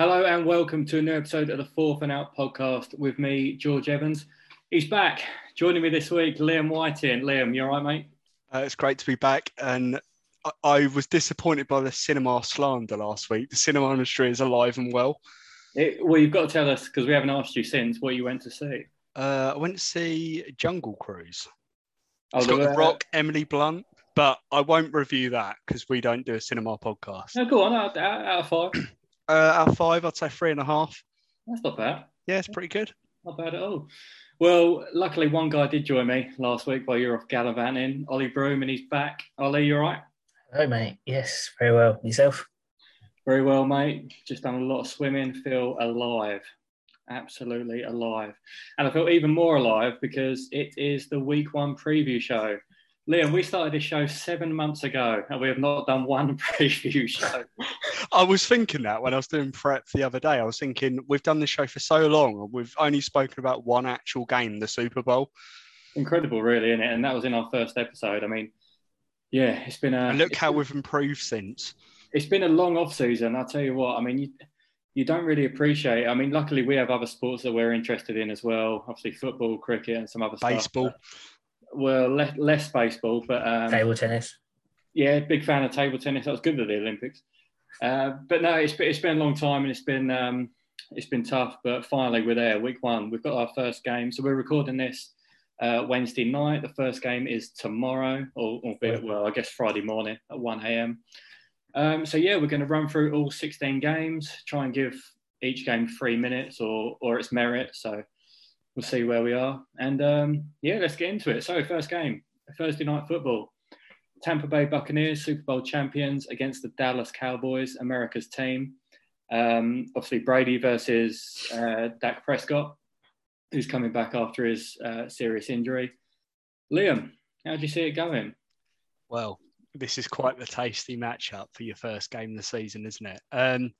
Hello and welcome to a new episode of the Fourth and Out podcast with me, George Evans. He's back. Joining me this week, Liam Whiting. Liam, you all right, mate? Uh, it's great to be back. And I, I was disappointed by the cinema slander last week. The cinema industry is alive and well. It, well, you've got to tell us because we haven't asked you since what you went to see. Uh, I went to see Jungle Cruise. Oh, It's got the- Rock, Emily Blunt, but I won't review that because we don't do a cinema podcast. No, go on, out, out, out of five. Uh, out of five, I'd say three and a half. That's not bad. Yeah, it's pretty good. Not bad at all. Well, luckily, one guy did join me last week while you were off gallivanting, Ollie Broom, and he's back. Ollie, you all right? Hello, mate. Yes, very well. Yourself? Very well, mate. Just done a lot of swimming. Feel alive, absolutely alive, and I feel even more alive because it is the week one preview show. Liam, we started this show seven months ago, and we have not done one preview show. I was thinking that when I was doing prep the other day. I was thinking we've done this show for so long, and we've only spoken about one actual game, the Super Bowl. Incredible, really, isn't it? And that was in our first episode. I mean, yeah, it's been a And look how been- we've improved since. it's been a long off season. I'll tell you what. I mean, you, you don't really appreciate. I mean, luckily we have other sports that we're interested in as well. Obviously, football, cricket, and some other stuff. Well, less, less baseball, but um, Table tennis. yeah, big fan of table tennis. That was good at the Olympics. Uh, but no, it's, it's been a long time and it's been um, it's been tough. But finally, we're there. Week one, we've got our first game. So we're recording this uh, Wednesday night. The first game is tomorrow, or albeit, well, I guess Friday morning at one a.m. Um, so yeah, we're going to run through all 16 games. Try and give each game three minutes or or its merit. So we'll see where we are. And um, yeah, let's get into it. So first game, Thursday night football. Tampa Bay Buccaneers, Super Bowl champions against the Dallas Cowboys, America's team. Um, obviously, Brady versus uh, Dak Prescott, who's coming back after his uh, serious injury. Liam, how do you see it going? Well, this is quite the tasty matchup for your first game of the season, isn't it? Um,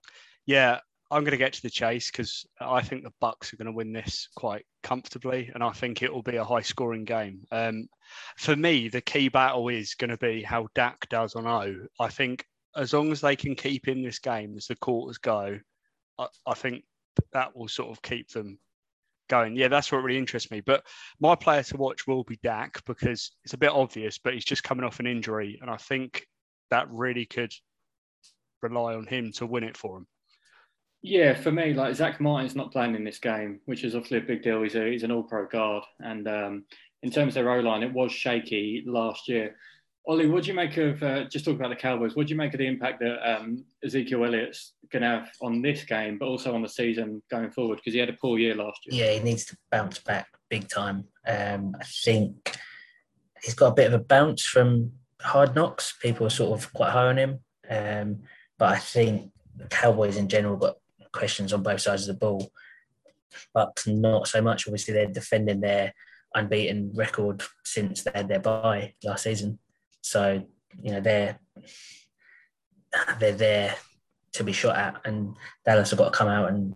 yeah, I'm going to get to the chase because I think the Bucks are going to win this quite comfortably, and I think it will be a high-scoring game. Um, for me, the key battle is going to be how Dak does on O. I think as long as they can keep in this game as the quarters go, I, I think that will sort of keep them going. Yeah, that's what really interests me. But my player to watch will be Dak because it's a bit obvious, but he's just coming off an injury, and I think that really could rely on him to win it for him. Yeah, for me, like Zack Martin's not playing in this game, which is obviously a big deal. He's, a, he's an all-pro guard, and um, in terms of their O-line, it was shaky last year. Ollie, what do you make of uh, just talk about the Cowboys? What do you make of the impact that um, Ezekiel Elliott's going to have on this game, but also on the season going forward? Because he had a poor year last year. Yeah, he needs to bounce back big time. Um, I think he's got a bit of a bounce from hard knocks. People are sort of quite high on him. Um, but I think the Cowboys in general got questions on both sides of the ball. But not so much. Obviously, they're defending their unbeaten record since they had their bye last season. So, you know, they're they're there to be shot at, and Dallas have got to come out and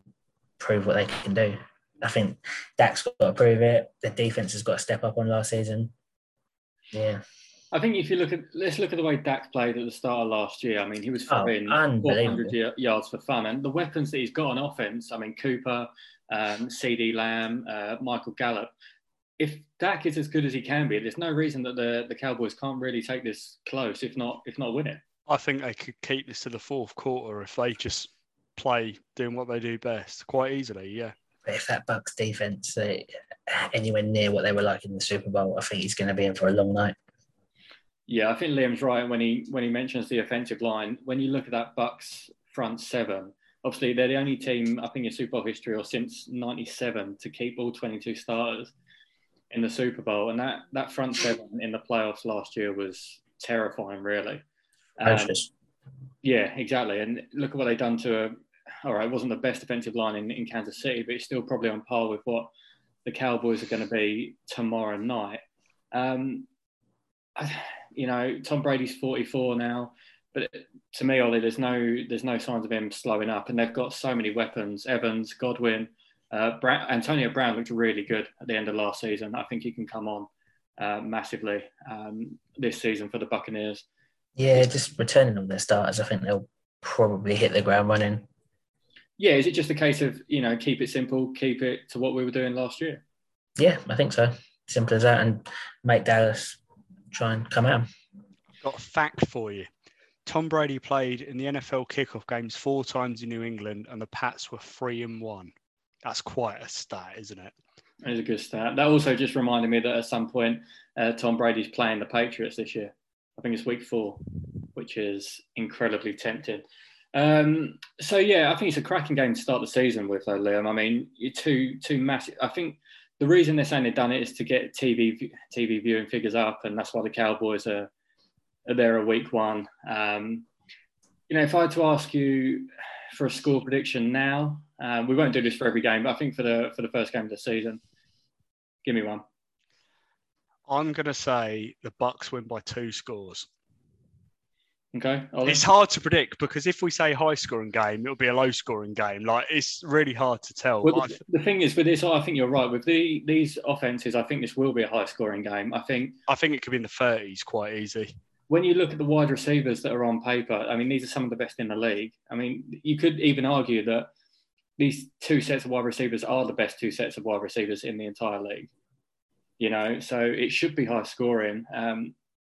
prove what they can do. I think Dak's got to prove it. The defense has got to step up on last season. Yeah, I think if you look at, let's look at the way Dak played at the start of last year. I mean, he was Oh, throwing unbelievable. 400 y- yards for fun, and the weapons that he's got on offense. I mean, Cooper, um, CeeDee Lamb, uh, Michael Gallup. If Dak is as good as he can be, there's no reason that the, the Cowboys can't really take this close, if not if not win it. I think they could keep this to the fourth quarter if they just play doing what they do best quite easily. Yeah. but if that Bucks defense uh, anywhere near what they were like in the Super Bowl, I think he's going to be in for a long night. Yeah, I think Liam's right when he when he mentions the offensive line. When you look at that Bucks front seven, obviously they're the only team I think in Super Bowl history or since '97 to keep all 22 starters in the Super Bowl, and that that front seven in the playoffs last year was terrifying, really. Um, yeah, exactly. And look at what they've done to a. All right, it wasn't the best defensive line in, in Kansas City, but it's still probably on par with what the Cowboys are going to be tomorrow night. Um, I, you know, Tom Brady's 44 now, but to me, Ollie, there's no there's no signs of him slowing up, and they've got so many weapons: Evans, Godwin, uh, Antonio Brown looked really good at the end of last season. I think he can come on uh, massively um, this season for the Buccaneers. Yeah, just returning all their starters, I think they'll probably hit the ground running. yeah, is it just a case of you know keep it simple, keep it to what we were doing last year? Yeah, I think so. Simple as that, and make Dallas try and come out. I've got a fact for you. Tom Brady played in the NFL kickoff games four times in New England, and the Pats were three and one. That's quite a stat, isn't it? It's a good stat. That also just reminded me that at some point, uh, Tom Brady's playing the Patriots this year. I think it's week four, which is incredibly tempting. Um, so yeah, I think it's a cracking game to start the season with, though, Liam. I mean, you're two two massive. I think the reason they're saying they've done it is to get TV TV viewing figures up, and that's why the Cowboys are, are there a week one. Um, you know, if I had to ask you for a score prediction now, uh, we won't do this for every game, but I think for the for the first game of the season, give me one. I'm going to say the Bucks win by two scores. Okay. Ollie? It's hard to predict because if we say high scoring game, it'll be a low scoring game. Like it's really hard to tell. Well, the, the thing is, with this, I think you're right. With the, these offenses, I think this will be a high scoring game. I think I think it could be in the 30s quite easy. when you look at the wide receivers that are on paper, I mean, these are some of the best in the league. I mean, you could even argue that these two sets of wide receivers are the best two sets of wide receivers in the entire league. You know, so it should be high scoring. Um,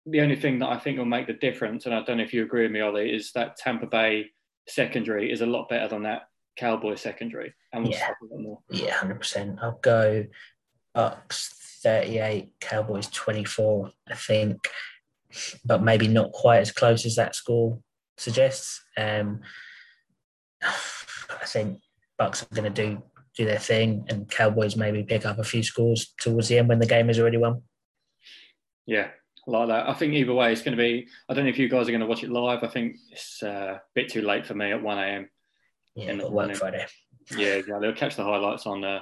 the only thing that I think will make the difference, and I don't know if you agree with me, Ollie, is that Tampa Bay secondary is a lot better than that Cowboy secondary, and we'll Yeah. stop a more. Yeah, hundred percent. I'll go Bucks thirty-eight, Cowboys twenty-four. I think, but maybe not quite as close as that score suggests. Um, I think Bucks are going to do do their thing, and Cowboys maybe pick up a few scores towards the end when the game is already won. Yeah, like that. I think either way, it's going to be. I don't know if you guys are going to watch it live. I think it's uh, a bit too late for me at one a.m. Yeah, In the morning. Friday. Yeah, yeah, They'll catch the highlights on uh,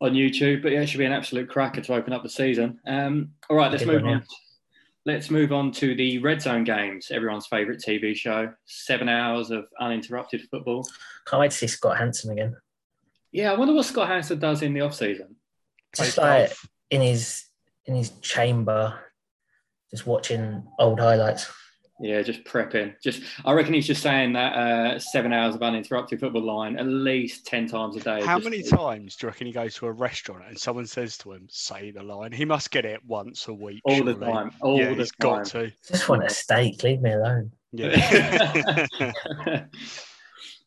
on YouTube. But yeah, it should be an absolute cracker to open up the season. Um, all right, let's move on. Let's move on to the Red Zone games, everyone's favourite TV show. Seven hours of uninterrupted football. Can't wait to see Scott Hanson again. Yeah, I wonder what Scott Hanson does in the off season. Just Plays like golf. in his in his chamber, just watching old highlights. Yeah, just prepping. Just, I reckon he's just saying that uh, seven hours of uninterrupted football line at least ten times a day. How Just- many times do you reckon he goes to a restaurant and someone says to him, say the line? He must get it once a week. All the surely. time. All yeah, the he's time. got to. Just want a steak. Leave me alone. Yeah.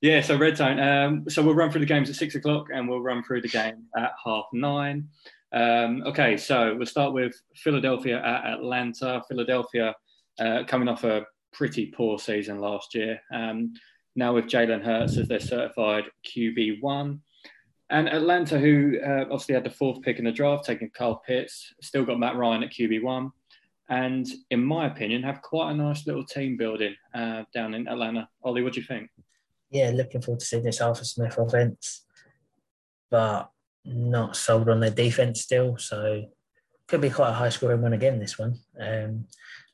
yeah, so Red Zone. Um, so we'll run through the games at six o'clock and we'll run through the game at half nine. Um, okay, so we'll start with Philadelphia at Atlanta. Philadelphia uh, coming off a pretty poor season last year. Um, now with Jalen Hurts as their certified QB1. And Atlanta, who uh, obviously had the fourth pick in the draft, taking Kyle Pitts, still got Matt Ryan at QB1 and in my opinion, have quite a nice little team building uh, down in Atlanta. Ollie, what do you think? Yeah, looking forward to seeing this Arthur Smith offense, but not sold on their defense still. So could be quite a high scoring one again. This one. Um,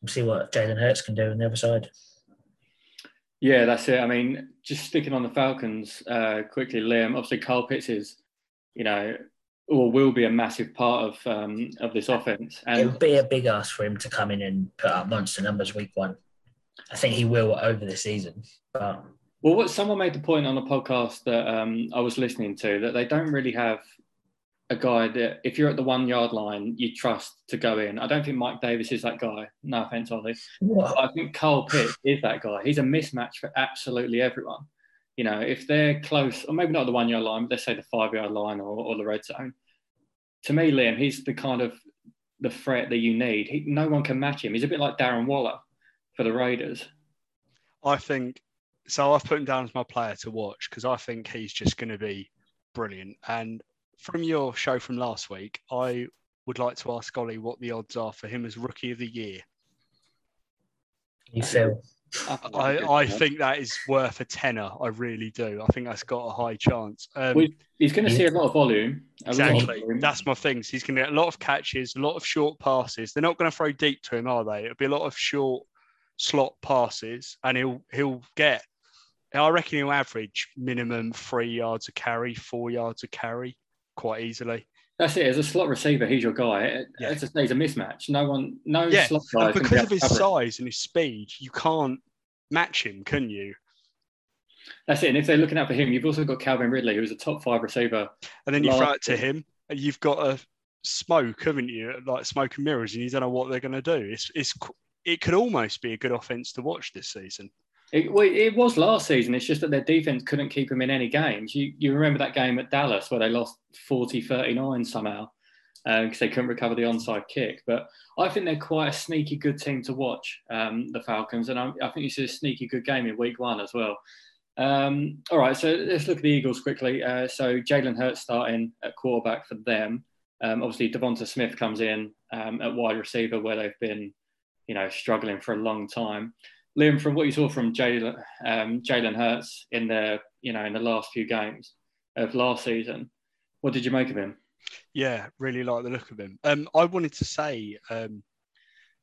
we'll see what Jalen Hurts can do on the other side. Yeah, that's it. I mean, just sticking on the Falcons uh, quickly, Liam. Obviously, Kyle Pitts is, you know, or will be a massive part of um, of this offense. And it would be a big ask for him to come in and put up monster numbers week one. I think he will over the season, but well, what someone made the point on the podcast that um, I was listening to that they don't really have a guy that if you're at the one yard line, you trust to go in. I don't think Mike Davis is that guy. No offense, Ollie. what? I think Kyle Pitt is that guy. He's a mismatch for absolutely everyone. You know, if they're close, or maybe not the one yard line, but let's say the five yard line or, or the red zone. To me, Liam, he's the kind of the threat that you need. He, no one can match him. He's a bit like Darren Waller for the Raiders. I think so. I've put him down as my player to watch because I think he's just going to be brilliant. And from your show from last week, I would like to ask Ollie what the odds are for him as rookie of the year. You feel? I, I think that is worth a tenner. I really do. I think that's got a high chance. Um, We- he's going to see a lot of volume. a lot of Exactly. volume. That's my thing. So he's going to get a lot of catches, a lot of short passes. They're not going to throw deep to him, are they? It'll be a lot of short slot passes, and he'll he'll get. I reckon he'll average minimum three yards a carry, four yards a carry, quite easily. That's it. As a slot receiver, he's your guy. Yeah. As I say, he's a mismatch. No one, no Yeah, slot guy. And because of his to cover it. size and his speed, you can't match him, can you? That's it. And if they're looking out for him, you've also got Calvin Ridley, who's a top five receiver. And then you throw it to him, and you've got a smoke, haven't you? Like smoke and mirrors, and you don't know what they're going to do. It's it's it could almost be a good offense to watch this season. It, well, it was last season. It's just that their defense couldn't keep them in any games. You, you remember that game at Dallas where they lost 40 39 somehow because uh, they couldn't recover the onside kick. But I think they're quite a sneaky good team to watch, um, the Falcons. And I, I think it's a sneaky good game in week one as well. Um, all right, so let's look at the Eagles quickly. Uh, so Jalen Hurts starting at quarterback for them. Um, obviously, Devonta Smith comes in um, at wide receiver where they've been, you know, struggling for a long time. Liam, from what you saw from Jalen um, Hurts in the, you know, in the last few games of last season, what did you make of him? Yeah, really like the look of him. Um, I wanted to say, um,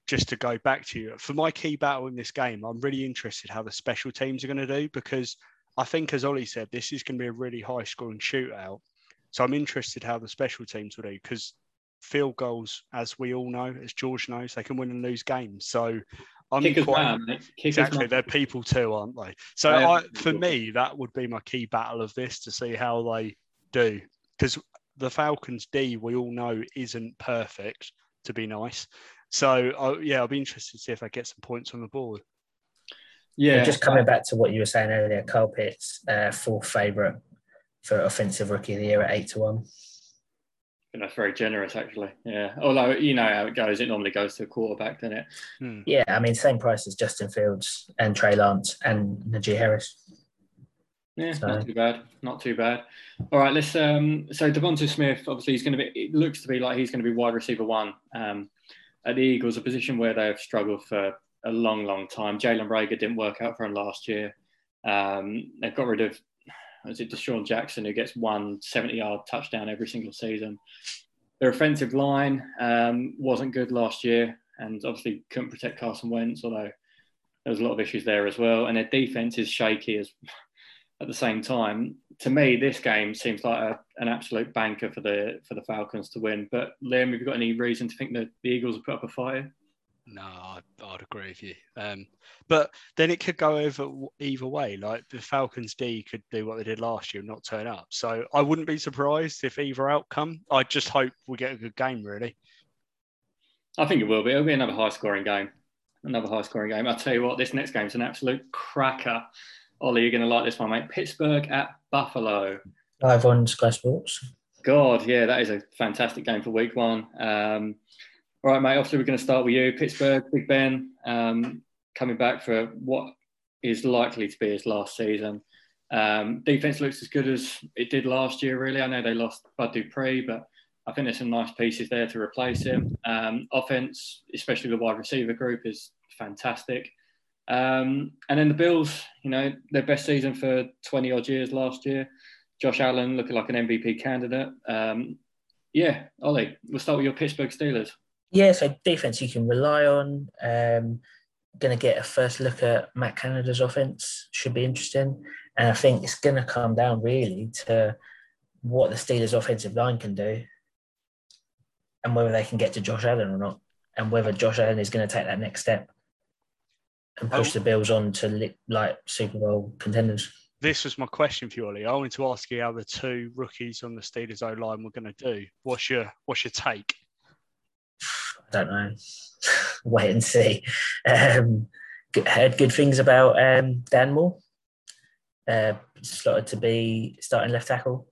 just to go back to you, for my key battle in this game, I'm really interested how the special teams are going to do because I think, as Ollie said, this is going to be a really high scoring shootout. So I'm interested how the special teams will do because field goals, as we all know, as George knows, they can win and lose games. So I'm Kickers quite man, exactly. They're people too, aren't they? So I, for me, that would be my key battle of this to see how they do because the Falcons D we all know isn't perfect to be nice. So uh, yeah, I'll be interested to see if I get some points on the board. Yeah, and just coming back to what you were saying earlier, Kyle Pitts, uh, fourth favourite for offensive rookie of the year at eight to one. That's very generous, actually. Yeah. Although you know how it goes, it normally goes to a quarterback, doesn't it? Hmm. Yeah, I mean, same price as Justin Fields and Trey Lance and Najee Harris. Yeah, so. not too bad. Not too bad. All right, let's. Um, so Devonta Smith, obviously, he's going to be. It looks to be like he's going to be wide receiver one um, at the Eagles, a position where they have struggled for a long, long time. Jalen Reagor didn't work out for him last year. Um, they've got rid of, is it DeSean Jackson, who gets one 70-yard touchdown every single season. Their offensive line um, wasn't good last year, and obviously couldn't protect Carson Wentz, although there was a lot of issues there as well. And their defense is shaky as at the same time, to me, this game seems like a, an absolute banker for the for the Falcons to win. But Liam, have you got any reason to think that the Eagles will put up a fight? No, I'd, I'd agree with you. Um, but then it could go over either way. Like the Falcons D could do what they did last year and not turn up. So I wouldn't be surprised if either outcome. I just hope we get a good game, really. I think it will be. It'll be another high scoring game. Another high scoring game. I'll tell you what, this next game is an absolute cracker. Ollie, you're going to like this one, mate. Pittsburgh at Buffalo. Live on Sky Sports. God, yeah, that is a fantastic game for week one. Um, all right, mate. Obviously, we're going to start with you. Pittsburgh, Big Ben, um, coming back for what is likely to be his last season. Um, defense looks as good as it did last year, really. I know they lost Bud Dupree, but I think there's some nice pieces there to replace him. Um, offense, especially the wide receiver group, is fantastic. Um, and then the Bills, you know, their best season for 20 odd years last year. Josh Allen looking like an MVP candidate. Um, yeah, Ollie, we'll start with your Pittsburgh Steelers. Yeah, so defense you can rely on. Um, going to get a first look at Matt Canada's offense. Should be interesting. And I think it's going to come down really to what the Steelers' offensive line can do and whether they can get to Josh Allen or not, and whether Josh Allen is going to take that next step and push the Bills on to like Super Bowl contenders. This was my question for you, Ollie. I wanted to ask you how the two rookies on the Steelers O line were going to do. What's your What's your take? Don't know. Wait and see. Um, heard good things about um, Dan Moore. Uh, slotted to be starting left tackle.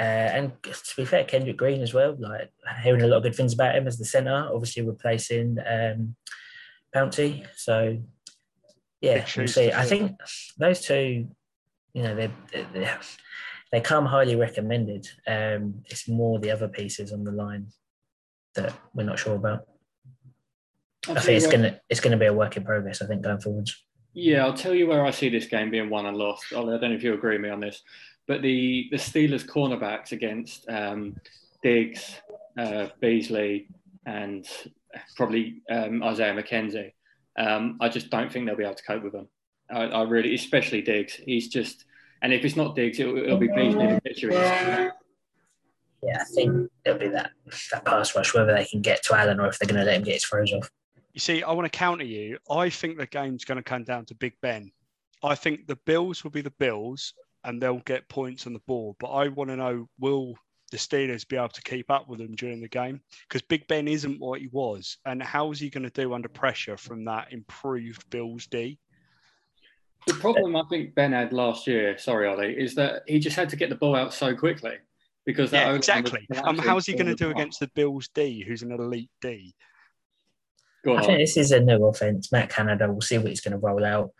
Uh, and to be fair, Kendrick Green as well. Like hearing a lot of good things about him as the centre, obviously replacing um, Pouncey. So yeah, we'll see. I think those two, you know, they they they come highly recommended. Um, it's more the other pieces on the line that we're not sure about. I think it's gonna it's gonna be a work in progress. I think going forwards. Yeah, I'll tell you where I see this game being won and lost. I don't know if you agree with me on this, but the the Steelers cornerbacks against um, Diggs, uh, Beasley, and probably um, Isaiah McKenzie. Um, I just don't think they'll be able to cope with them. I, I, really, especially Diggs. He's just, and if it's not Diggs, it'll, it'll be Beasley in the picture. Yeah, I think it'll be that that pass rush, whether they can get to Allen or if they're going to let him get his throws off. You see, I want to counter you. I think the game's going to come down to Big Ben. I think the Bills will be the Bills and they'll get points on the board. But I want to know will the Steelers be able to keep up with them during the game? Because Big Ben isn't what he was. And how is he going to do under pressure from that improved Bills D? The problem I think Ben had last year, sorry, Ollie, is that he just had to get the ball out so quickly. Because yeah, exactly. Um, how's he going to do against the Bills D, who's an elite D? On, I think this is a new offense. Matt Canada, we'll see what he's going to roll out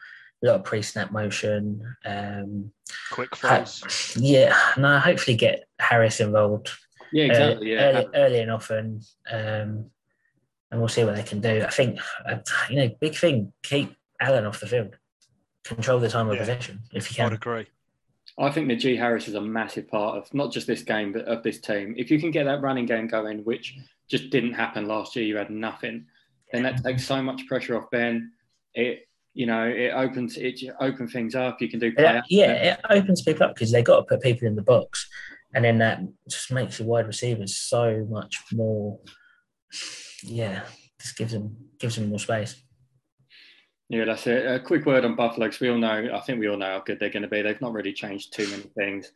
a lot of pre-snap motion. Um, Quick throws. Ha- yeah, no. Hopefully, get Harris involved. Yeah, exactly. Early, yeah, early, early and often, um, and we'll see what they can do. I think uh, you know, big thing: keep Allen off the field, control the time of yeah. possession if you can. I'd agree. I think Najee Harris is a massive part of not just this game, but of this team. If you can get that running game going, which just didn't happen last year, you had nothing, then that takes so much pressure off Ben. It you know, it opens it open things up. You can do yeah, yeah, it opens people up because they've got to put people in the box, and then that just makes the wide receivers so much more. Yeah, just gives them gives them more space. Yeah, that's it. A quick word on Buffalo because we all know. I think we all know how good they're going to be. They've not really changed too many things.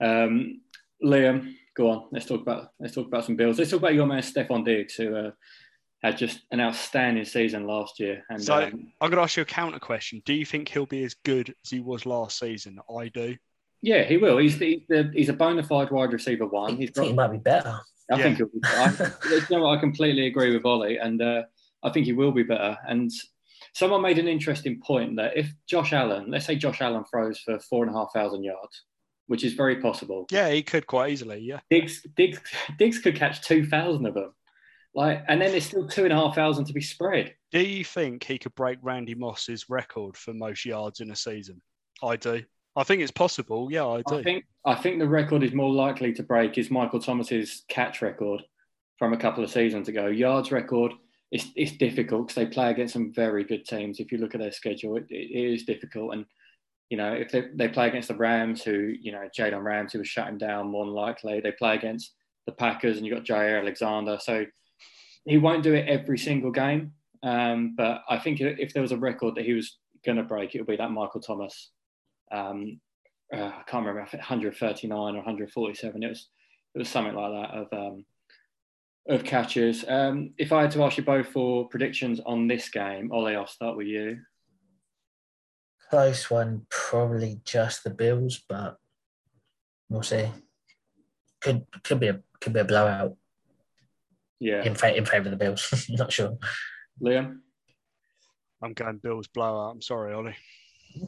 Um, Liam, go on. Let's talk about let's talk about some Bills. Let's talk about your man Stefon Diggs, who uh, had just an outstanding season last year. And so um, I'm going to ask you a counter question. Do you think he'll be as good as he was last season? I do. Yeah, he will. He's the, the he's a bona fide wide receiver one. He's got, he might be better. I yeah. think he'll be. I, you know, I completely agree with Ollie, and uh, I think he will be better. And someone made an interesting point that if Josh Allen, let's say Josh Allen throws for four and a half thousand yards, which is very possible. Yeah, he could quite easily. Yeah, Diggs Diggs, Diggs could catch two thousand of them. Like, and then there's still two and a half thousand to be spread. Do you think he could break Randy Moss's record for most yards in a season? I do. I think it's possible. Yeah, I do. I think I think the record is more likely to break is Michael Thomas's catch record from a couple of seasons ago. Yards record. It's, it's difficult because they play against some very good teams. If you look at their schedule, it, it is difficult. And you know, if they, they play against the Rams, who you know Jalen Ramsey was shutting down more than likely. They play against the Packers, and you've got Jaire Alexander. So he won't do it every single game, um, but I think if there was a record that he was going to break, it would be that Michael Thomas. Um, uh, I can't remember if 139 or 147. It was it was something like that of um, of catches. Um, if I had to ask you both for predictions on this game, Ollie, I'll start with you. Close one, probably just the Bills, but we'll see. Could could be a could be a blowout. Yeah. In, fa- in favour of the Bills. Not sure. Liam? I'm going Bills blowout. I'm sorry, Ollie.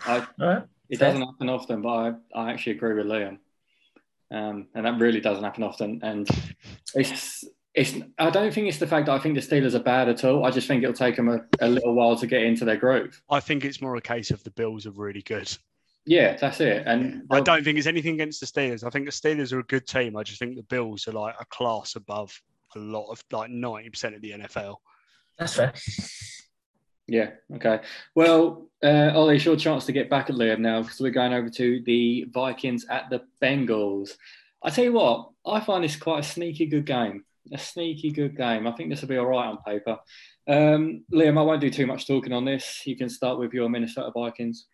I, right. It Fair. doesn't happen often, but I, I actually agree with Liam. Um, and that really doesn't happen often. And it's it's I don't think it's the fact that I think the Steelers are bad at all. I just think it'll take them a, a little while to get into their groove. I think it's more a case of the Bills are really good. Yeah, that's it. And I don't think it's anything against the Steelers. I think the Steelers are a good team. I just think the Bills are like a class above a lot of like 90% of the NFL. That's fair. Yeah. Okay. Well, uh, Ollie, it's your chance to get back at Liam now because we're going over to the Vikings at the Bengals. I tell you what, I find this quite a sneaky good game. A sneaky good game. I think this will be all right on paper. Um, Liam, I won't do too much talking on this. You can start with your Minnesota Vikings.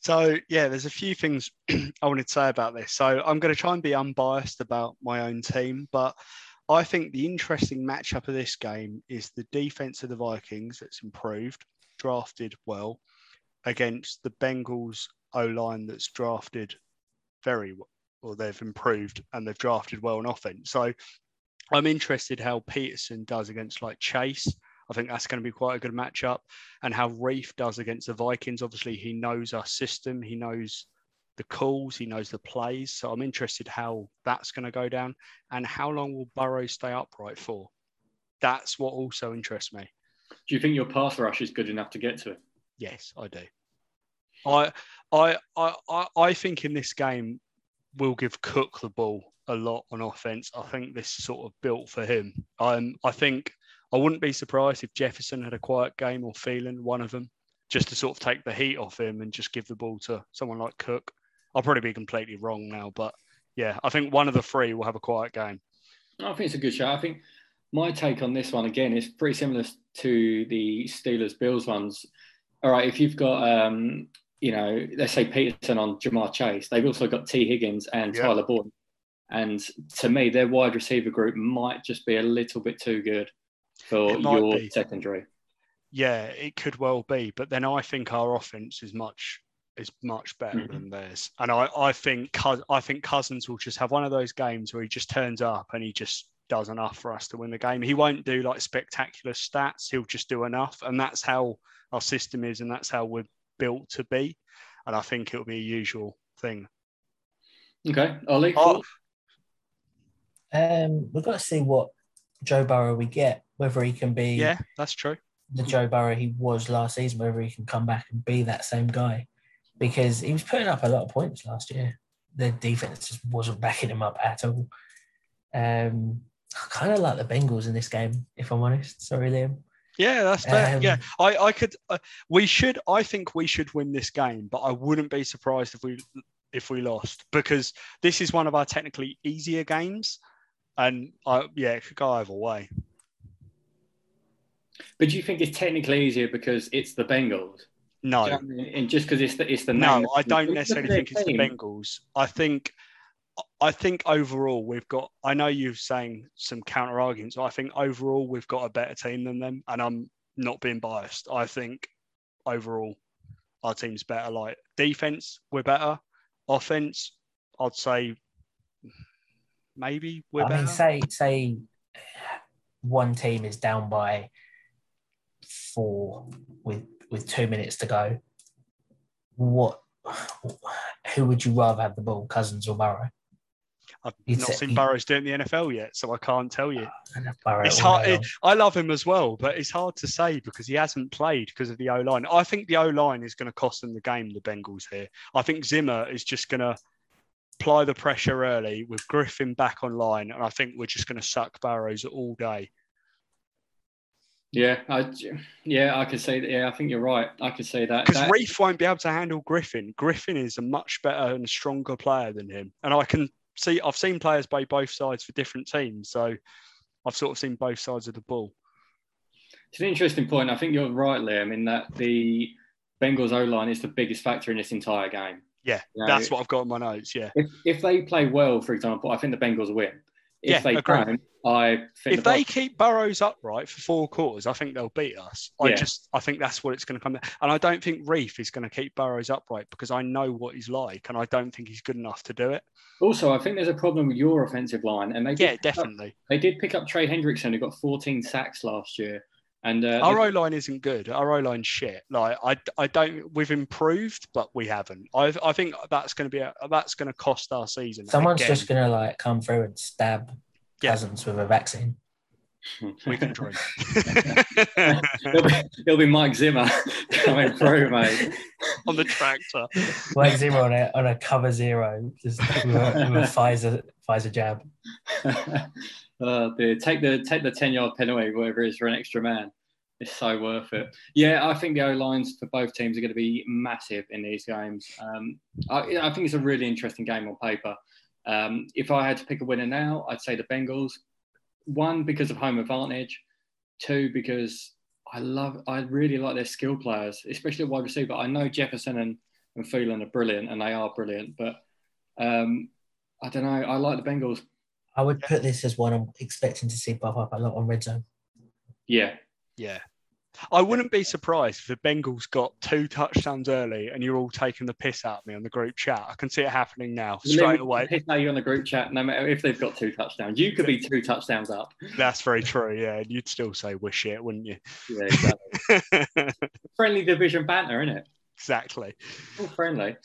So yeah, there's a few things I wanted to say about this. So I'm going to try and be unbiased about my own team, but I think the interesting matchup of this game is the defense of the Vikings that's improved, drafted well, against the Bengals O line that's drafted very well, or they've improved and they've drafted well on offense. So I'm interested how Peterson does against like Chase. I think that's going to be quite a good matchup, and how Reiff does against the Vikings. Obviously, he knows our system. He knows the calls, he knows the plays. So I'm interested how that's going to go down and how long will Burrow stay upright for. That's what also interests me. Do you think your pass rush is good enough to get to it? Yes, I do. I I I I think in this game we'll give Cook the ball a lot on offense. I think this is sort of built for him. Um, I think I wouldn't be surprised if Jefferson had a quiet game or feeling one of them, just to sort of take the heat off him and just give the ball to someone like Cook. I'll probably be completely wrong now, but yeah, I think one of the three will have a quiet game. I think it's a good shot. I think my take on this one again is pretty similar to the Steelers Bills ones. All right, if you've got um, you know, let's say Peterson on Ja'Marr Chase. They've also got Tee Higgins and Yeah. Tyler Boyd. And to me, their wide receiver group might just be a little bit too good for your be. secondary. Yeah, it could well be, but then I think our offense is much is much better Mhm. than theirs, and I I think I think Cousins will just have one of those games where he just turns up and he just does enough for us to win the game. He won't do like spectacular stats; he'll just do enough, and that's how our system is, and that's how we're built to be. And I think it'll be a usual thing. Okay, Ollie. Oh. Um, we've got to see what Joe Burrow we get, whether he can be yeah, that's true. the Joe Burrow he was last season, whether he can come back and be that same guy. Because he was putting up a lot of points last year. The defense just wasn't backing him up at all. Um, I kind of like the Bengals in this game, if I'm honest. Sorry, Liam. Yeah, that's fair. Um, yeah, I, I could. Uh, we should. I think we should win this game, but I wouldn't be surprised if we if we lost because this is one of our technically easier games, and I, yeah, it could go either way. But do you think it's technically easier because it's the Bengals? No, you know I mean? And just because it's the it's the no, name. I don't necessarily their think it's the. Bengals. I think. I think overall we've got. I know you're saying some counter arguments. I think overall we've got a better team than them, and I'm not being biased. I think overall our team's better. Like defense, we're better. Offense, I'd say maybe we're better. I better. mean, say say one team is down by four with with two minutes to go. What? Who would you rather have the ball, Cousins or Burrow? I've you'd not say- seen you- Burrows do it in the NFL yet, so I can't tell you. Ah, I'd have Burrow It's hard. It. I love him as well, but it's hard to say because he hasn't played because of the O line. I think the O line is going to cost them the game. The Bengals here. I think Zimmer is just going to apply the pressure early with Griffin back online, and I think we're just going to suck Burrows all day. Yeah, I, yeah, I could say that. Yeah, I think you're right. I could say that. Because that Reiff won't be able to handle Griffin. Griffin is a much better and stronger player than him, and I can see. I've seen players play both sides for different teams, so I've sort of seen both sides of the ball. It's an interesting point. I think you're right, Liam, in that the Bengals O line is the biggest factor in this entire game. Yeah, You know, that's what I've got in my notes. Yeah. If, if they play well, for example, I think the Bengals win. If Yeah, they agree. don't, I think if the they keep Burrows upright for four quarters, I think they'll beat us. I Yeah. just, I think that's what it's going to come down. And I don't think Reiff is going to keep Burrows upright because I know what he's like, and I don't think he's good enough to do it. also I think there's a problem with your offensive line, and they Yeah, pick up- definitely. they did pick up Trey Hendrickson, who got 14 sacks last year, and uh, Our O line isn't good. Our O line's shit. Like I, I don't. We've improved, but we haven't. I, I think that's going to be a, that's going to cost our season. Someone's again. just gonna like come through and stab Yeah. Cousins with a vaccine. We can dream. it'll, be, it'll be Mike Zimmer coming through, mate. on the tractor. Like zero on a on a cover zero, just with a, with a Pfizer Pfizer jab. Dear. Take the take the 10 yard penalty, whatever it is, for an extra man. It's so worth it. Yeah, I think the O lines for both teams are going to be massive in these games. Um, I, I think it's a really interesting game on paper. Um, if I had to pick a winner now, I'd say the Bengals. One because of home advantage. Two because I love, I really like their skill players, especially wide receiver. I know Jefferson and and Thielen are brilliant, and they are brilliant, but um, I don't know. I like the Bengals. I would put this as one I'm expecting to see pop up a lot on red zone. Yeah, Yeah. I wouldn't be surprised if the Bengals got two touchdowns early and you're all taking the piss out of me on the group chat. I can see it happening now straight away. Piss out you on the group chat, no matter if they've got two touchdowns. You could be two touchdowns up. That's very true. Yeah. And you'd still say we're shit, wouldn't you? Yeah, exactly. friendly division banter, isn't it? exactly. All friendly.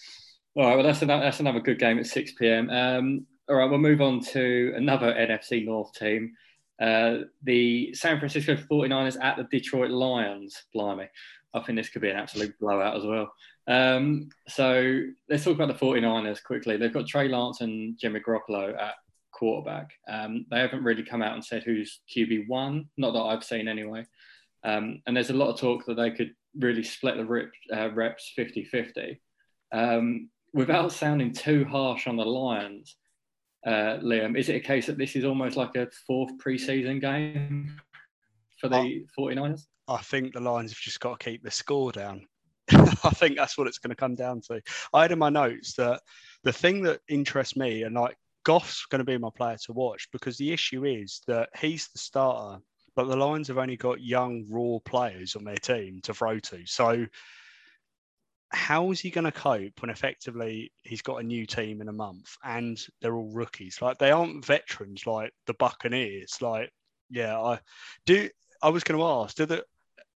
All right, well, that's another, that's another good game at 6 p.m. Um, all right, we'll move on to another NFC North team. Uh, the San Francisco 49ers at the Detroit Lions. Blimey. I think this could be an absolute blowout as well. Um, so let's talk about the 49ers quickly. They've got Trey Lance and Jimmy Garoppolo at quarterback. Um, they haven't really come out and said who's QB1, not that I've seen anyway. Um, and there's a lot of talk that they could really split the rip, uh, reps 50 50. Um, without sounding too harsh on the Lions, uh, Liam, is it a case that this is almost like a fourth preseason game for the 49ers? I think the Lions have just got to keep the score down. I think that's what it's going to come down to. I had in my notes that the thing that interests me and like Goff's going to be my player to watch because the issue is that he's the starter, but the Lions have only got young, raw players on their team to throw to. So how is he going to cope when effectively he's got a new team in a month and they're all rookies? Like they aren't veterans like the Buccaneers. Like, yeah, I do. I was going to ask, do the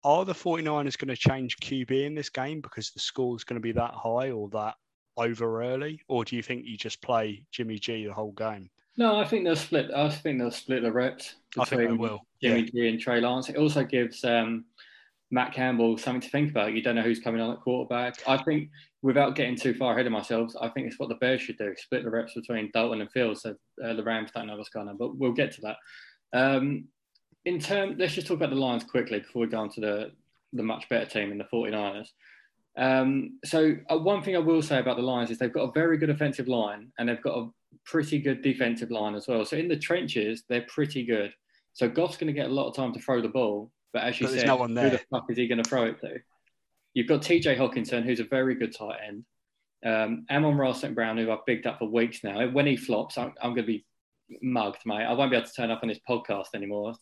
are the 49ers going to change QB in this game because the score is going to be that high or that over early? Or do you think you just play Jimmy G the whole game? No, I think they'll split. I think they'll split the reps I think they will. Jimmy Yeah. G and Trey Lance. It also gives um, Matt Campbell something to think about. You don't know who's coming on at quarterback. I think, without getting too far ahead of myself, I think it's what the Bears should do: split the reps between Dalton and Fields. So uh, the Rams don't know what's going on, but we'll get to that. Um, in term, let's just talk about the Lions quickly before we go on to the the much better team in the 49ers. Um, so uh, one thing I will say about the Lions is they've got a very good offensive line and they've got a pretty good defensive line as well. So in the trenches, they're pretty good. So Goff's going to get a lot of time to throw the ball, but as you But said, no one who the fuck is he going to throw it to? You've got TJ Hockenson, who's a very good tight end. Um, Amon-Ra St. Brown, who I've bigged up for weeks now. When he flops, I'm, I'm going to be mugged, mate. I won't be able to turn up on this podcast anymore.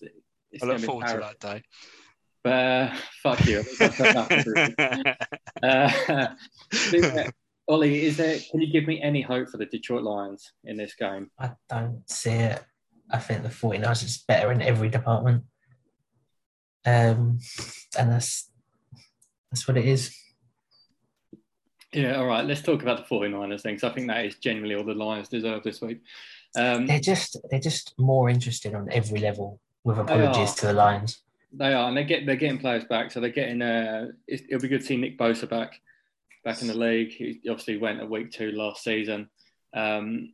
It's I look gonna be forward to that day. But uh, fuck you. I'll turn up for- uh, Ollie, is there? Can you give me any hope for the Detroit Lions in this game? I don't see it. I think the 49ers is better in every department. Um, and that's that's what it is. Yeah, all right. Let's talk about the 49ers things. I think that is generally all the Lions deserve this week. Um, They're just they're just more interested on every level. With apologies to the Lions. they are, and they get they're getting players back. So they're getting. Uh, it's, it'll be good to see Nick Bosa back, back in the league. He obviously went at week two last season. Um,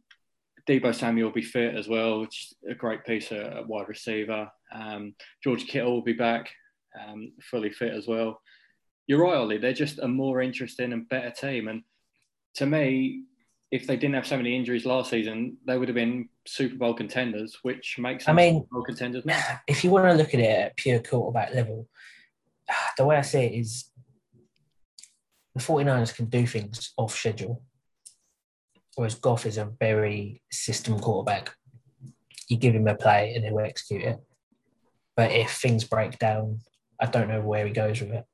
Deebo Samuel will be fit as well, which is a great piece of wide receiver. Um, George Kittle will be back, um, fully fit as well. You're right, Ollie. They're just a more interesting and better team. And to me, if they didn't have so many injuries last season, they would have been Super Bowl contenders, which makes I mean- Super Bowl contenders now. If you want to look at it at pure quarterback level, the way I see it is the 49ers can do things off schedule, whereas Goff is a very system quarterback. You give him a play and he'll execute it. But if things break down, I don't know where he goes with it.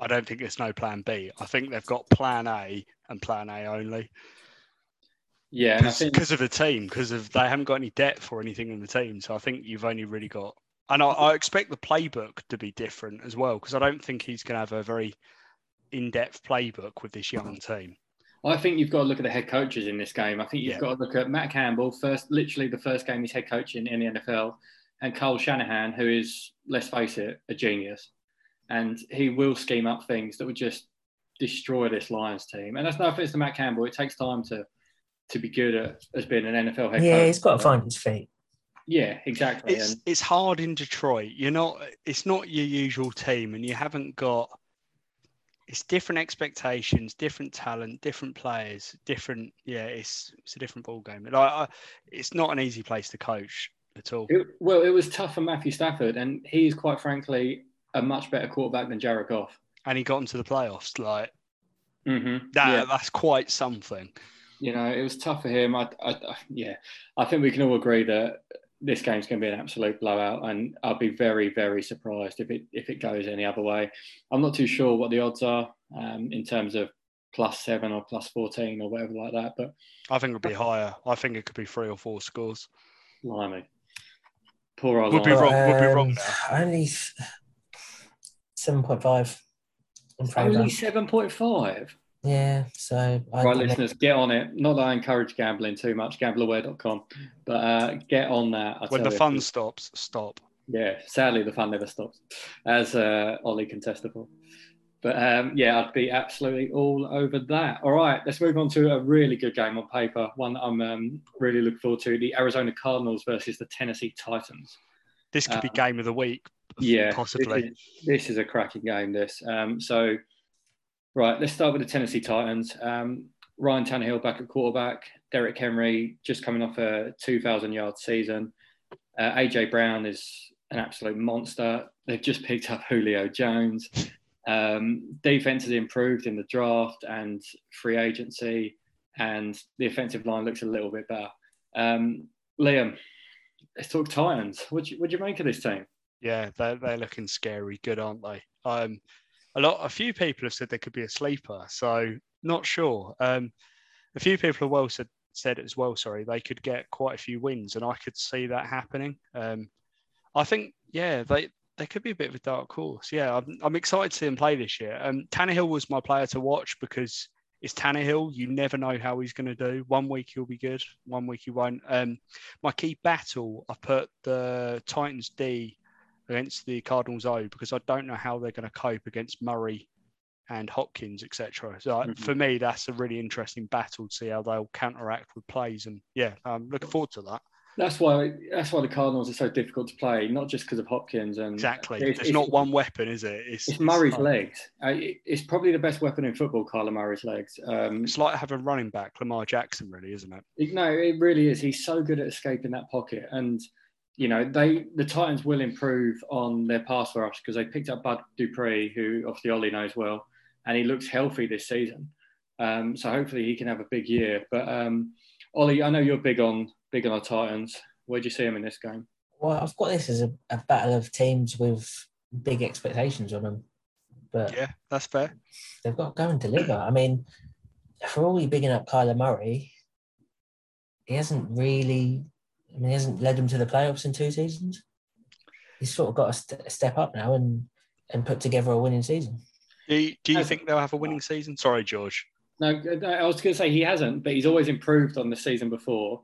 I don't think there's no plan B. I think they've got plan A and plan A only Yeah, and I think because of the team, because of they haven't got any depth or anything in the team. So I think you've only really got, and I, I expect the playbook to be different as well because I don't think he's going to have a very in-depth playbook with this young team. I think you've got to look at the head coaches in this game. I think you've Yeah. got to look at Matt Campbell first, literally the first game he's head coaching in the NFL, and Kyle Shanahan, who is, let's face it, a genius, and he will scheme up things that would just destroy this Lions team. And that's no offense to Matt Campbell. It takes time to to be good at as being an NFL head Yeah, coach. he's got to find his feet. Yeah, exactly. It's and it's hard in Detroit. You're not. It's not your usual team, and you haven't got. It's different expectations, different talent, different players, different. Yeah, it's it's a different ball game. Like, I, it's not an easy place to coach at all. it, well, it was tough for Matthew Stafford, and he's quite frankly a much better quarterback than Jared Goff. And he got into the playoffs. Like Mm-hmm. that. Yeah. That's quite something. you know, it was tough for him. I, I, I- yeah, I think we can all agree that this game's going to be an absolute blowout, and I'll be very, very surprised if it if it goes any other way. I'm not too sure what the odds are um, in terms of plus seven or plus fourteen or whatever like that, but I think it'll be higher. I think it could be three or four scores. blimey, poor old Would be Lions. wrong- would be wrong Um, Only seven point five. Only seven point five. Yeah, so I Right, think listeners, get on it. Not that I encourage gambling too much, gambleaware.com, but uh, get on that. I When tell the you. fun stops, stop. Yeah, sadly the fun never stops, as uh, Ollie can testify. But um, yeah, I'd be absolutely all over that. All right, let's move on to a really good game on paper. One that I'm um, really looking forward to: the Arizona Cardinals versus the Tennessee Titans. This could be Um, game of the week. Yeah, possibly. This is, this is a cracking game. This. Um, so, right, let's start with the Tennessee Titans. Um, Ryan Tannehill back at quarterback. Derrick Henry just coming off a 2,000 yard season. Uh, AJ Brown is an absolute monster. They've just picked up Julio Jones. Um, defense has improved in the draft and free agency, and the offensive line looks a little bit better. Um, Liam, let's talk Titans. What do you, you make of this team? Yeah, they're, they're looking scary good, aren't they? Um, a lot, a few people have said they could be a sleeper, so not sure. Um, a few people have well said said as well. Sorry, they could get quite a few wins, and I could see that happening. Um, I think, yeah, they they could be a bit of a dark horse. Yeah, I'm, I'm excited to see him play this year. Um, Tannehill was my player to watch because it's Tannehill. You never know how he's going to do. One week he'll be good, one week he won't. Um, my key battle, I put the Titans D against the Cardinals O because I don't know how they're going to cope against Murray and Hopkins, etc. So mm-hmm. for me, that's a really interesting battle to see how they'll counteract with plays. And yeah, I'm looking forward to that. That's why that's why the Cardinals are so difficult to play, not just because of Hopkins and exactly. It's, There's it's, not one weapon, is it? It's, it's Murray's legs. Uh, it's probably the best weapon in football, Kyler Murray's legs. Um, it's like having running back Lamar Jackson, really, isn't it? it? No, it really is. He's so good at escaping that pocket, and you know they the Titans will improve on their pass rush because they picked up Bud Dupree, who obviously Ollie knows well and he looks healthy this season. Um, so hopefully he can have a big year. But um, Ollie, I know you're big on big on the Titans. Where do you see them in this game? Well, I've got this as a, a battle of teams with big expectations on them. But yeah, that's fair. They've got to go and deliver. I mean, for all you bigging up Kyler Murray, he hasn't really. I mean, he hasn't led them to the playoffs in two seasons. He's sort of got to st- step up now and and put together a winning season. Do you, do you think they'll have a winning season? Sorry, George. No, I was going to say he hasn't, but he's always improved on the season before.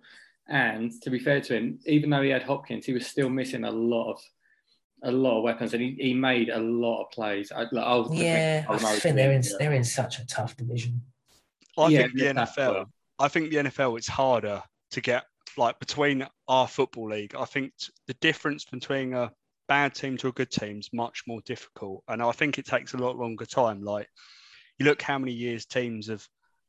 And to be fair to him, even though he had Hopkins, he was still missing a lot of a lot of weapons, and he, he made a lot of plays. I, I yeah, I think they're in they're in such a tough division. I yeah, think the NFL. I think the NFL. It's harder to get like between our football league. I think the difference between a bad team to a good team is much more difficult. And I think it takes a lot longer time. Like you look how many years teams have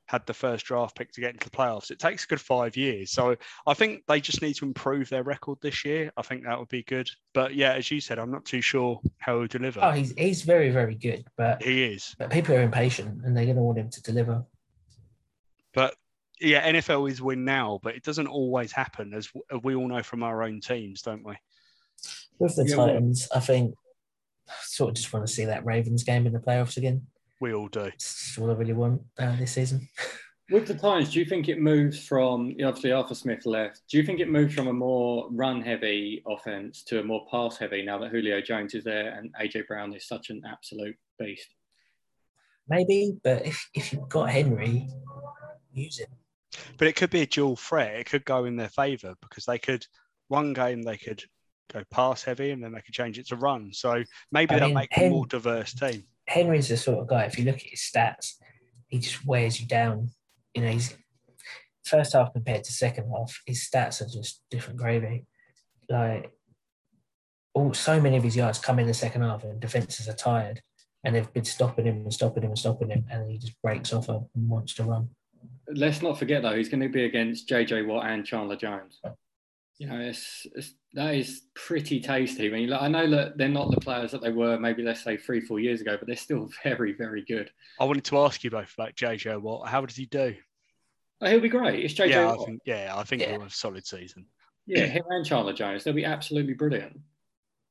had the first draft pick to get into the playoffs. It takes a good five years. So I think they just need to improve their record this year. I think that would be good. But yeah, as you said, I'm not too sure how he'll deliver. Oh, he's, he's very, very good. But he is. But people are impatient and they're going to want him to deliver. But yeah, NFL is win now, but it doesn't always happen, as we all know from our own teams, don't we? With the yeah, Titans, I think I sort of just want to see that Ravens game in the playoffs again. We all do. That's all I really want uh, this season. With the Titans, do you think it moves from obviously Arthur Smith left? Do you think it moves from a more run-heavy offense to a more pass-heavy now that Julio Jones is there and AJ Brown is such an absolute beast? Maybe, but if if you've got Henry, use him. But it could be a dual threat. It could go in their favour because they could one game they could go pass heavy and then they could change it to run. So maybe I they'll mean, make Hen- a more diverse team. Henry's the sort of guy, if you look at his stats, he just wears you down. You know, he's first half compared to second half, his stats are just different gravy. Like, all so many of his yards come in the second half and defenses are tired and they've been stopping him and stopping him and stopping him and he just breaks off and wants to run. Let's not forget though, he's going to be against JJ Watt and Chandler Jones you know, it's, it's, that is pretty tasty. I mean, I know that they're not the players that they were maybe let's say three, four years ago, but they're still very, very good. I wanted to ask you both about JJ Watt. How does he do? Oh, he'll be great. It's JJ yeah, Watt. I think, yeah, I think yeah. he'll have a solid season. Yeah, him and Chandler Jones, they'll be absolutely brilliant.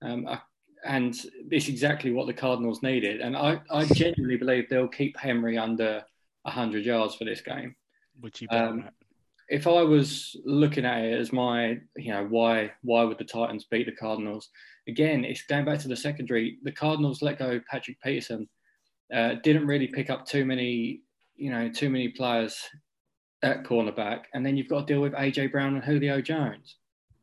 Um, I, and it's exactly what the Cardinals needed. And I, I genuinely believe they'll keep Henry under 100 yards for this game. Which he um, if I was looking at it as my, you know, why why would the Titans beat the Cardinals? Again, it's going back to the secondary. The Cardinals let go Patrick Peterson. Uh, didn't really pick up too many, you know, too many players at cornerback, and then you've got to deal with AJ Brown and Julio Jones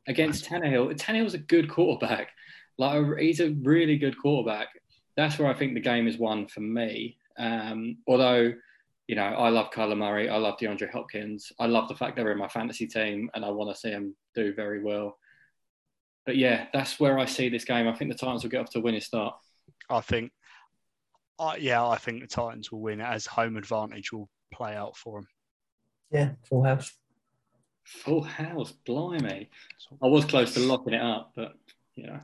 against Tannehill. Tannehill's a good quarterback. Like he's a really good quarterback. That's where I think the game is won for me. Um, although you know, I love Kyler Murray. I love DeAndre Hopkins. I love the fact they're in my fantasy team and I want to see them do very well. But yeah, that's where I see this game. I think the Titans will get off to a winning start. I think, uh, yeah, I think the Titans will win as home advantage will play out for them. Yeah, full house. Full house, blimey. I was close to locking it up, but, you know,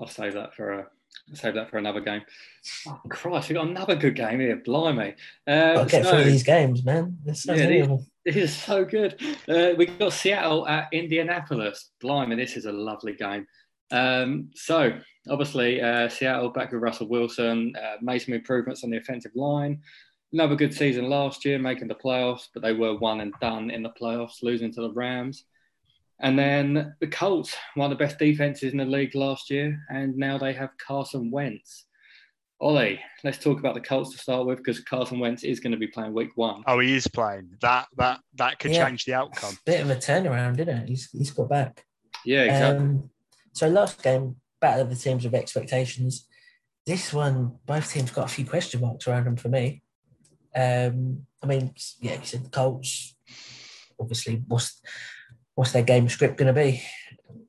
I'll save that for a save that for another game. Oh, Christ, we've got another good game here. Blimey. Uh, get so- through these games, man. This sounds Yeah, these- horrible. This is so good. Uh, we got Seattle at Indianapolis. Blimey, this is a lovely game. Um, so, obviously, uh, Seattle back with Russell Wilson, uh, made some improvements on the offensive line. Another good season last year, making the playoffs, but they were one and done in the playoffs, losing to the Rams. And then the Colts, one of the best defenses in the league last year, and now they have Carson Wentz. Ollie, let's talk about the Colts to start with because Carson Wentz is going to be playing week one. Oh, he is playing. That that that could Yeah. change the outcome. Bit of a turnaround, didn't it? He's, he's got back. Yeah, exactly. Um, so last game, battle of the teams with expectations. This one, both teams got a few question marks around them for me. Um, I mean, yeah, you said the Colts. Obviously, what's what's their game script going to be?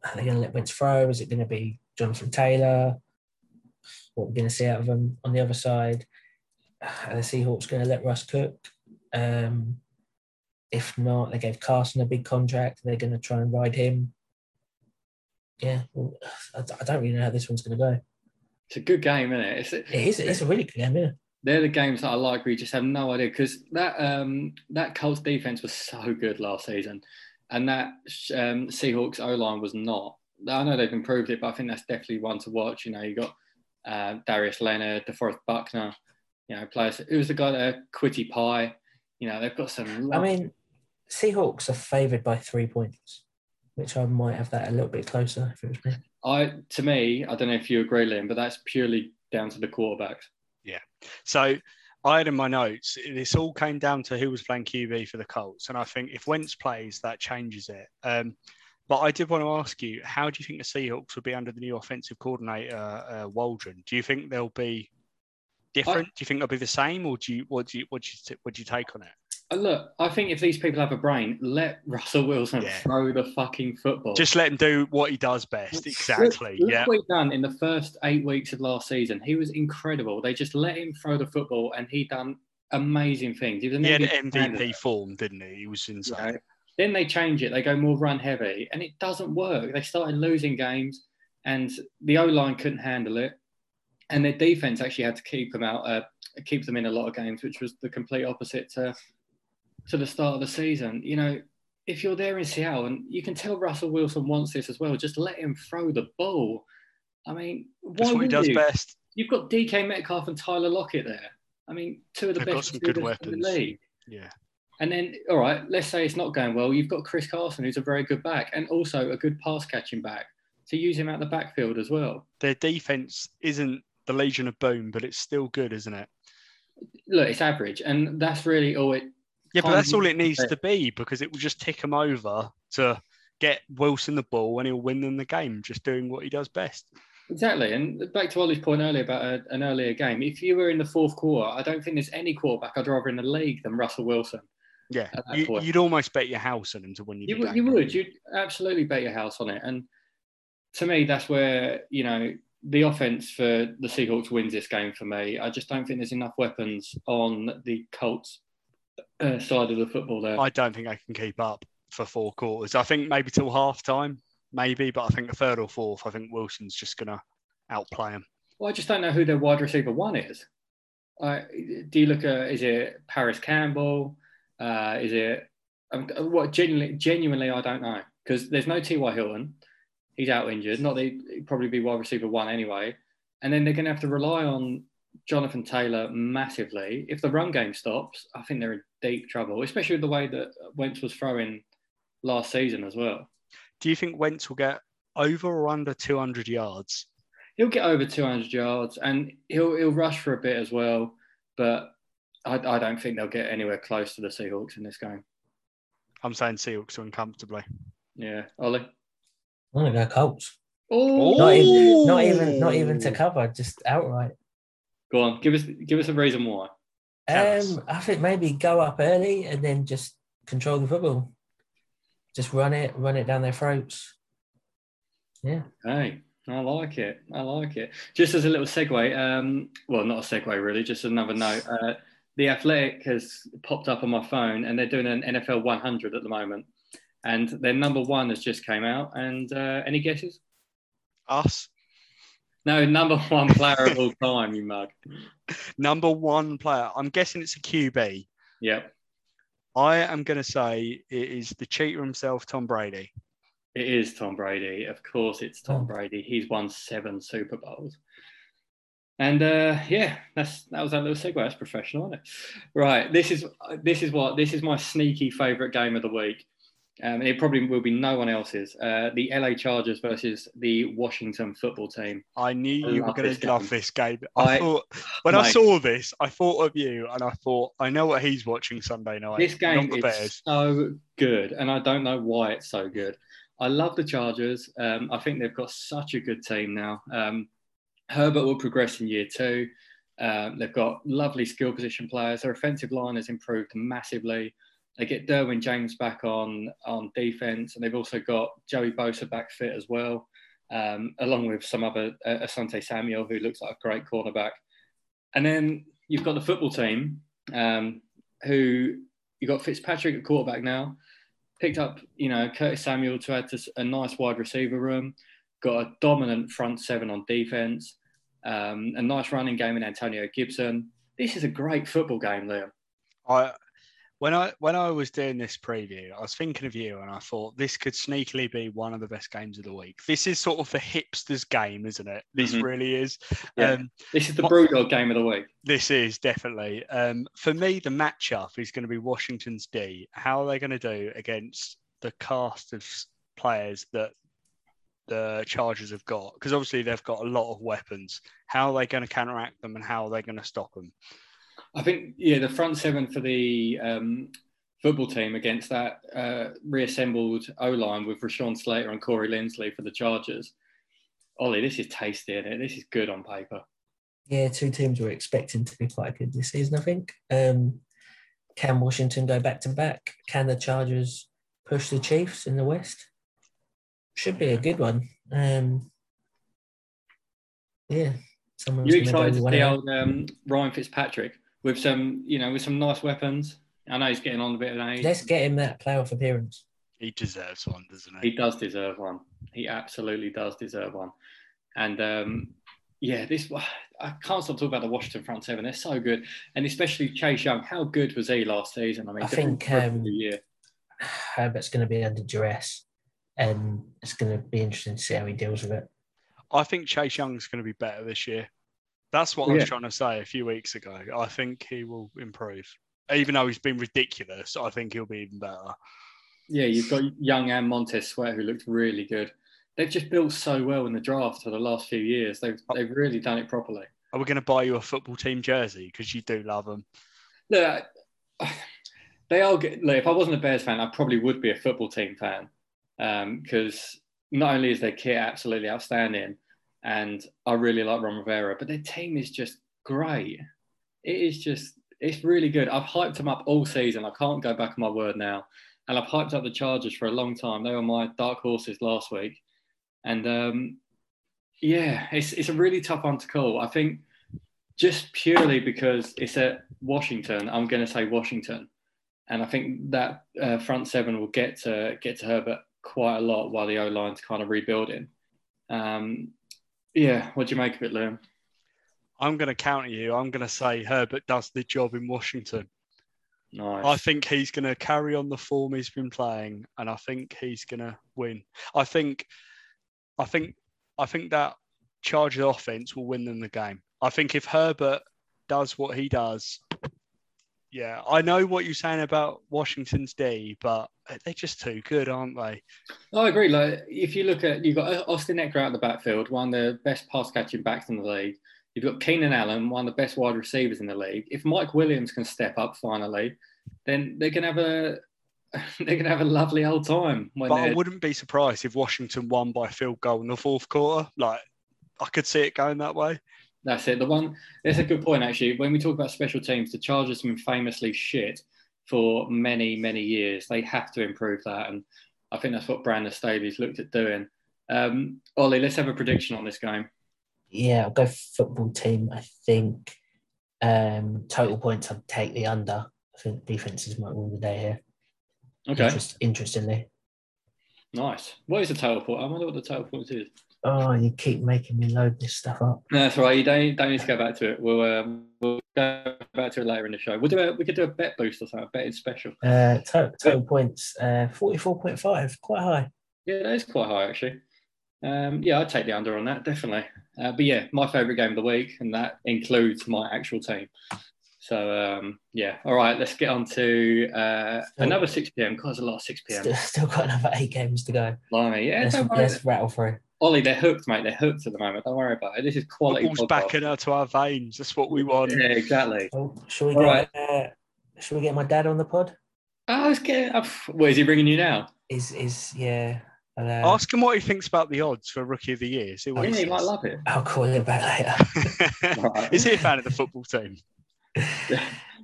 Are they going to let Wentz throw? Is it going to be Jonathan Taylor? What we're going to see out of them on the other side? Are the Seahawks going to let Russ cook? Um, if not, they gave Carson a big contract. They're going to try and ride him yeah, well, I I don't really know how this one's going to go. It's a good game, isn't it? It's, It is. It's a really good game, yeah. they're the games that I like We just have no idea because that um, that Colts defense was so good last season, and that um, Seahawks O line was not. I know they've improved it, but I think that's definitely one to watch. You know, you got uh, Darius Leonard, DeForest Buckner, you know, players. It was the guy there, Kwity Paye. You know, they've got some. I mean, Seahawks are favoured by three points, which I might have that a little bit closer if it was me. I to me, I don't know if you agree, Liam, but that's purely down to the quarterbacks. Yeah. So I had in my notes, this all came down to who was playing QB for the Colts. And I think if Wentz plays, that changes it. Um, but I did want to ask you, how do you think the Seahawks will be under the new offensive coordinator, uh, Waldron? Do you think they'll be different? do you think they'll be the same, or do you what do you what do you what do you take on it? Uh, Look, I think if these people have a brain, let Russell Wilson Yeah. throw the fucking football. Just let him do what he does best. Exactly. Look, look yeah. what he done in the first eight weeks of last season. He was incredible. They just let him throw the football, and he done amazing things. He was He had MVP candidate, form, didn't he? He was you insane. know. Then they change it. They go more run heavy, and it doesn't work. They started losing games, and the O line couldn't handle it, and their defense actually had to keep them out, uh, keep them in a lot of games, which was the complete opposite to to the start of the season. You know, if you're there in Seattle, and you can tell Russell Wilson wants this as well, just let him throw the ball. I mean, why That's what he would does you? best. You've got DK Metcalf and Tyler Lockett there. I mean, two of the They've got best some good receivers in weapons. the league. Yeah. And then, all right, let's say it's not going well. You've got Chris Carson, who's a very good back, and also a good pass catching back. To use him out the backfield as well. Their defense isn't the Legion of Boom, but it's still good, isn't it? Look, it's average, and that's really all it. Yeah, but that's all it needs to be because it will just tick him over to get Wilson the ball and he'll win them the game, just doing what he does best. Exactly, and back to Ollie's point earlier about a, an earlier game. If you were in the fourth quarter, I don't think there's any quarterback I'd rather in the league than Russell Wilson. Yeah, You, you'd almost bet your house on him to win you. You, the would- game, you would. You'd absolutely bet your house on it. And to me, that's where, you know, the offense for the Seahawks wins this game for me. I just don't think there's enough weapons on the Colts uh, side of the football there. I don't think I can keep up for four quarters. I think maybe till half time, maybe, but I think the third or fourth, I think Wilson's just going to outplay him. Well, I just don't know who their wide receiver one is. Uh, do you look at, is it Parris Campbell? Uh, is it, um, what, genuinely, genuinely, I don't know. Because there's no T.Y. Hilton. He's out injured. Not that he'd probably be wide receiver one anyway. And then they're going to have to rely on Jonathan Taylor massively. If the run game stops, I think they're in deep trouble, especially with the way that Wentz was throwing last season as well. Do you think Wentz will get over or under 200 yards? He'll get over 200 yards and he'll he'll rush for a bit as well, but I, I don't think they'll get anywhere close to the Seahawks in this game. I'm saying Seahawks win comfortably. Yeah, Ollie. I'm gonna go Colts. Oh, Not even, not even, not even to cover, just outright. Go on. Give us give us a reason why. Um, I think maybe go up early and then just control the football. Just run it, run it down their throats. Yeah. Hey, I like it. I like it. Just as a little segue, um, well, not a segue really, just another note. Uh, the Athletic has popped up on my phone, and they're doing an NFL 100 at the moment, and their number one has just came out. And uh, any guesses? Us? No, number one player of all time, you mug. Number one player. I'm guessing it's a QB. Yep, I am going to say it is the cheater himself, Tom Brady. it is Tom Brady. Of course, it's Tom Oh. Brady. He's won seven Super Bowls. And uh, yeah, that's that was that little segue. That's professional, isn't it? Right. This is this is what this is my sneaky favourite game of the week. Um, it probably will be no one else's. Uh, the LA Chargers versus the Washington Football Team. I knew I you were going to love this game. I, I- thought when I saw this, I thought of you, and I thought I know what he's watching Sunday night. This game is Bears. so good, and I don't know why it's so good. I love the Chargers. Um, I think they've got such a good team now. Um, Herbert will progress in year two. Um, they've got lovely skill position players. Their offensive line has improved massively. They get Derwin James back on on defense, and they've also got Joey Bosa back fit as well, um, along with some other uh, Asante Samuel, who looks like a great cornerback. And then you've got the football team, um, who you got Fitzpatrick at quarterback now. Picked up, you know, Curtis Samuel to add to a nice wide receiver room. Got a dominant front seven on defense. Um, a nice running game in Antonio Gibson. This is a great football game, Liam. I when I when I was doing this preview, I was thinking of you, and I thought this could sneakily be one of the best games of the week. This is sort of the hipsters' game, isn't it? This Mhm. really is. Yeah. Um, This is the Brewdog game of the week. This is definitely. Um, for me, the matchup is going to be Washington's D. How are they going to do against the cast of players that the Chargers have got? Because obviously they've got a lot of weapons. How are they going to counteract them and how are they going to stop them? I think, yeah, the front seven for the um, football team against that uh, reassembled O line with Rashawn Slater and Corey Linsley for the Chargers. Ollie, this is tasty, is This is good on paper. Yeah, two teams we're expecting to be quite good this season, I think. Um, can Washington go back to back? Can the Chargers push the Chiefs in the West? Should be a good one. Um, yeah, someone's You excited to see old um, Ryan Fitzpatrick with some, you know, with some nice weapons? I know he's getting on a bit of an age. Let's get him that playoff appearance. He deserves one, doesn't He he? does deserve one. He absolutely does deserve one. And um, yeah, this I can't stop talking about the Washington front seven. They're so good, and especially Chase Young. How good was he last season? I mean, I different think, for every um, year. Herbert's going to be under duress, and it's going to be interesting to see how he deals with it. I think Chase Young's going to be better this year. That's what Oh, I was trying to say a few weeks ago. I think he will improve. Even though he's been ridiculous, I think he'll be even better. Yeah, you've got Young and Montez Sweat who looked really good. They've just built so well in the draft for the last few years. They've oh. they've really done it properly. Are we going to buy you a football team jersey because you do love them? Look, they are good. Look, if I wasn't a Bears fan, I probably would be a football team fan um, because not only is their kit absolutely outstanding, and I really like Ron Rivera, but their team is just great. It is just it's really good. I've hyped them up all season. I can't go back on my word now, and I've hyped up the Chargers for a long time. They were my dark horses last week, and um, yeah, it's it's a really tough one to call. I think just purely because it's at Washington, I'm going to say Washington, and I think that uh, front seven will get to get to Herbert quite a lot while the O line's kind of rebuilding. Um, yeah, what do you make of it, Liam? I'm going to counter you. I'm going to say Herbert does the job in Washington. Nice. I think he's going to carry on the form he's been playing, and I think he's going to win. I think, I think, I think that Chargers offense will win them the game. I think if Herbert does what he does, yeah, I know what you're saying about Washington's D, but they're just too good, aren't they? I agree. Like if you look at you've got uh, Austin Ekeler out the backfield, one of the best pass catching backs in the league. You've got Keenan Allen, one of the best wide receivers in the league. If Mike Williams can step up finally, then they can have a they can have a lovely old time. But I wouldn't be surprised if Washington won by field goal in the fourth quarter. Like, I could see it going that way. That's it. The one that's a good point actually. When we talk about special teams, the Chargers have been famously shit for many, many years. They have to improve that, and I think that's what Brandon Staley's looked at doing. Um, Ollie, let's have a prediction on this game. Yeah, I'll go football team. I think um, total points. I'd take the under. I think defenses might win the day here. Okay, Interest, interestingly, nice. What is the total point? I wonder what the total point is. Oh, you keep making me load this stuff up. No, that's all right. You don't don't need to go back to it. We'll um, we'll go back to it later in the show. We'll do a we could do a bet boost or something. A betting special. Uh, total, total points, uh, forty-four point five, quite high. Yeah, that is quite high actually. Um, yeah, I'd take the under on that definitely. Uh, but yeah, my favourite game of the week, and that includes my actual team. So um, yeah, all right, let's get on to uh, Still- another six pm. Cause a lot of six pm. Still, still got another eight games to go. Blimey, yeah, Let's, let's rattle through. Ollie, they're hooked, mate. They're hooked at the moment. Don't worry about it. This is quality. Football's podcast. back into our veins. That's what we want. Yeah, exactly. Oh, shall we All get? Uh, shall we get my dad on the pod? Oh, let's get. Uh, what is he bringing you now? Is is yeah? I'll, uh, Ask him what he thinks about the odds for Rookie of the Year. See what Yeah, he he might love it. I'll call him back later. Right. Is he a fan of the football team?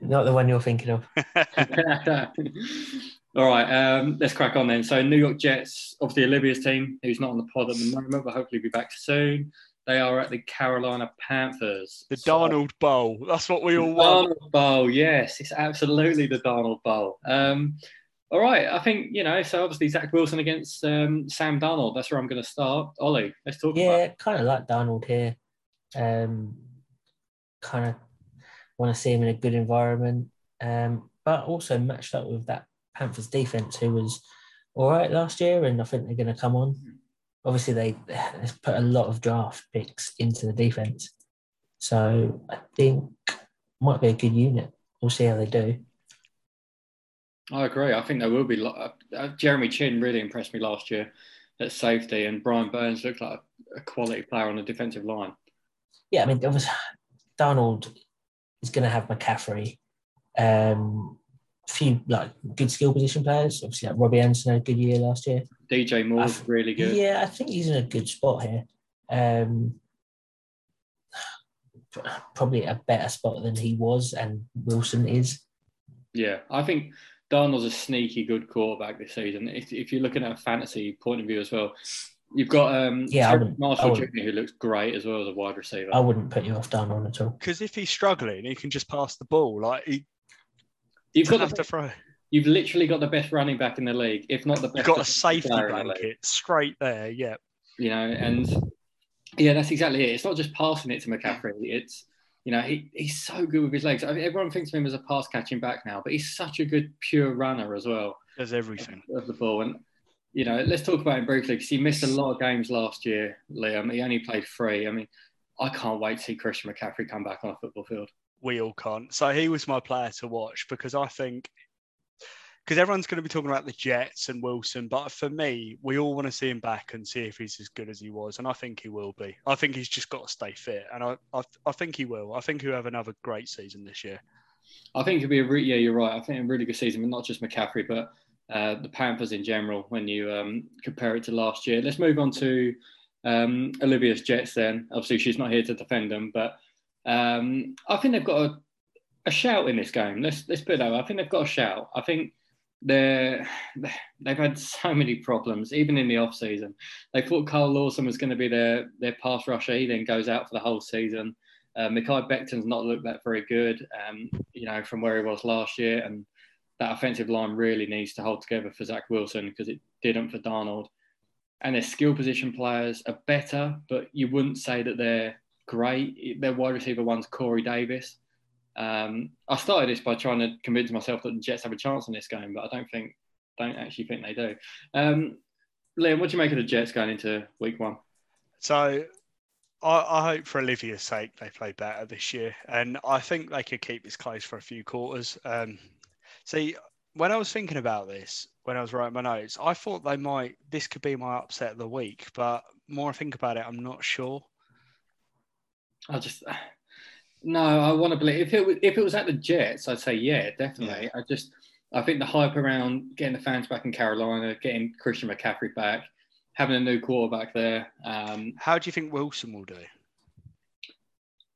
Not the one you're thinking of. All right, um, let's crack on then. So, New York Jets, obviously Olivia's team, who's not on the pod at the moment, but hopefully be back soon. They are at the Carolina Panthers. The So- Darnold Bowl. That's what we The all want. Darnold Bowl, yes, it's absolutely the Darnold Bowl. Um, all right, I think you know. So obviously Zach Wilson against um, Sam Darnold. That's where I'm going to start. Ollie, let's talk about. Yeah, kind of like Darnold here. Um, kind of want to see him in a good environment, um, but also matched up with that Panthers defense, who was all right last year, and I think they're going to come on. Obviously, they they put a lot of draft picks into the defense, so I think might be a good unit. We'll see how they do. I agree. I think there will be. Uh, uh, Jeremy Chinn really impressed me last year at safety, and Brian Burns looked like a, quality player on the defensive line. Yeah, I mean, obviously, Darnold is going to have McCaffrey. Um, few like good skill position players. Obviously, like Robbie Anderson had a good year last year. DJ Moore's I- really good. Yeah, I think he's in a good spot here. Um, probably a better spot than he was, and Wilson is. Yeah, I think Darnold's a sneaky good quarterback this season. If, if you're looking at a fantasy point of view as well, you've got um, Yeah, I Marshall I Jr. who looks great as well as a wide receiver. I wouldn't put you off Darnold at all. Because if he's struggling, he can just pass the ball. Like he you've got doesn't have the, to throw. you've literally got the best running back in the league, if not the best. You've got a safety player in the league. blanket straight there. Yeah. you know, and yeah, that's exactly it. It's not just passing it to McCaffrey. It's you know, he, he's so good with his legs. I mean, everyone thinks of him as a pass catching back now, but he's such a good pure runner as well Does everything. of the ball. And you know, let's talk about him briefly because he missed a lot of games last year, Liam. He only played three. I mean, I can't wait to see Christian McCaffrey come back on a football field. We all can't. So he was my player to watch because I think because everyone's going to be talking about the Jets and Wilson, but for me, we all want to see him back and see if he's as good as he was, and I think he will be. I think he's just got to stay fit, and I I, I think he will. I think he'll have another great season this year. I think it'll be a re- yeah, you're right. I think a really good season, but not just McCaffrey, but uh, the Panthers in general. When you um, compare it to last year, let's move on to um, Olivia's Jets. Then, obviously, she's not here to defend them, but um, I think they've got a, a shout in this game. Let's let's put it that way. I think they've got a shout. I think they're they've had so many problems, even in the off season. They thought Carl Lawson was going to be their their pass rusher. He then goes out for the whole season. Uh, Mekhi Becton's not looked that very good, um, you know, from where he was last year. And that offensive line really needs to hold together for Zach Wilson because it didn't for Darnold. And their skill position players are better, but you wouldn't say that they're great. Their wide receiver one's Corey Davis. Um, I started this by trying to convince myself that the Jets have a chance in this game, but I don't think, don't actually think they do. Um, Liam, what do you make of the Jets going into week one? So I, I hope for Olivia's sake they play better this year, and I think they could keep this close for a few quarters. Um, see, when I was thinking about this, when I was writing my notes, I thought they might. This could be my upset of the week, but more I think about it, I'm not sure. I just no. I want to believe if it was if it was at the Jets, I'd say yeah, definitely. I just I think the hype around getting the fans back in Carolina, getting Christian McCaffrey back, having a new quarterback there. Um, How do you think Wilson will do?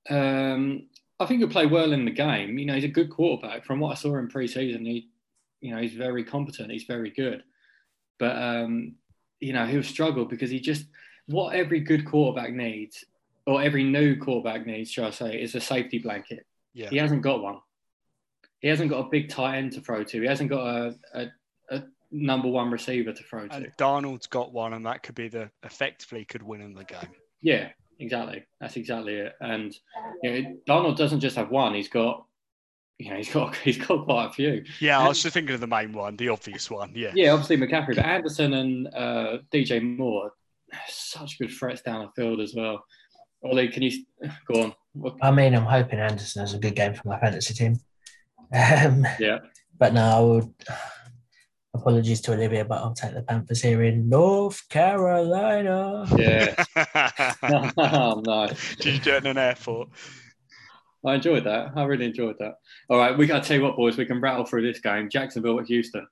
um, I think he'll play well in the game. You know, he's a good quarterback. From what I saw in preseason, he, you know, he's very competent. He's very good, but um, you know, he'll struggle because he just what every good quarterback needs, or every new quarterback needs, shall I say, is a safety blanket. Yeah, He hasn't got one. He hasn't got a big tight end to throw to. He hasn't got a, a, a number one receiver to throw to. And Darnold's got one, and that could be the effectively could win in the game. Yeah, exactly. That's exactly it. And you know, Darnold doesn't just have one; he's got, you know, he's got he's got quite a few. Yeah, I was just thinking of the main one, the obvious one. Yeah, Yeah, obviously McCaffrey, but Anderson and uh, DJ Moore, such good threats down the field as well. Ollie, can you go on? What- I mean, I'm hoping Anderson has a good game for my fantasy team. Um, Yeah, but no, I would. Apologies to Olivia, but I'll take the Panthers here in North Carolina. yeah. oh, no. Did you do it in an airport? I enjoyed that. I really enjoyed that. All right, we got to tell you what, boys. We can rattle through this game. Jacksonville at Houston,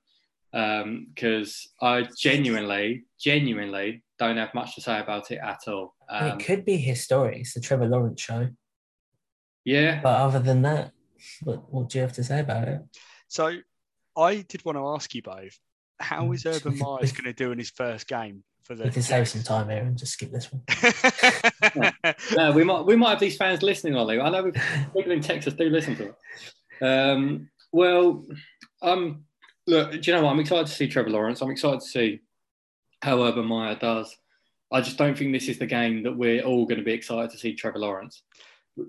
because I genuinely, genuinely don't have much to say about it at all. Um, it could be his story. It's the Trevor Lawrence show. yeah, But other than that, what, what do you have to say about it? So, I did want to ask you both: How Mm. Urban Myers going to do in his first game for the? We can save some time here and just skip this one. no, we might we might have these fans listening, Ollie. I know people in Texas do listen to it. Um, well, um, look, do you know what? I'm excited to see Trevor Lawrence. I'm excited to see how Urban Meyer does. I just don't think this is the game that we're all going to be excited to see Trevor Lawrence.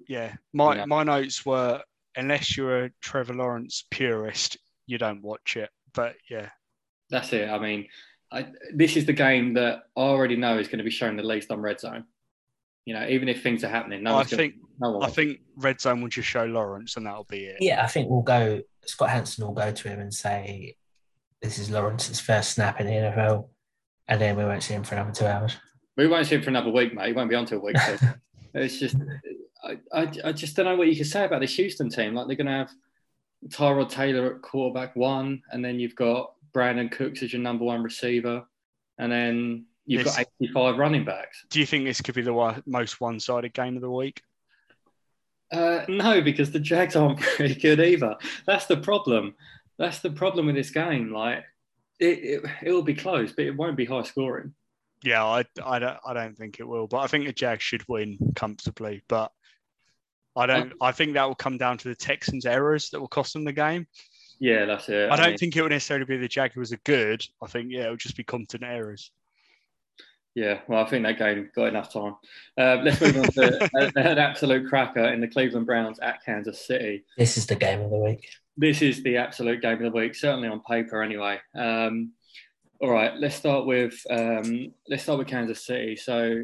yeah, my Yeah. my notes were: unless you're a Trevor Lawrence purist, you don't watch it. But yeah, That's it. I mean, I, this is the game that I already know is going to be shown the least on Red Zone. You know, even if things are happening, no I one's gonna, think no one I think Red Zone will just show Lawrence, and that'll be it. Yeah, I think we'll go. Scott Hanson will go to him and say, "This is Lawrence's first snap in the NFL," and then we won't see him for another two hours. We won't see him for another week, mate. He won't be on till a week. So it's just, I, I, I just don't know what you can say about this Houston team. Like they're going to have Tyrod Taylor at quarterback one, and then you've got Brandin Cooks as your number one receiver, and then you've Yes. got 85 running backs. Do you think this could be the most one-sided game of the week? Uh, no, because the Jags aren't very good either. That's the problem. That's the problem with this game. Like it, it, it will be close, but it won't be high scoring. Yeah, I, I don't I don't think it will, but I think the Jags should win comfortably. But I don't. I think that will come down to the Texans' errors that will cost them the game. Yeah, that's it. I don't mean- think it will necessarily be the Jaguars are good. I think yeah, it'll just be competent errors. Yeah, well, I think that game got enough time. Uh, let's move on to an, an absolute cracker in the Cleveland Browns at Kansas City. This is the game of the week. This is the absolute game of the week, certainly on paper, anyway. Um, all right, let's start with um, let's start with Kansas City. So,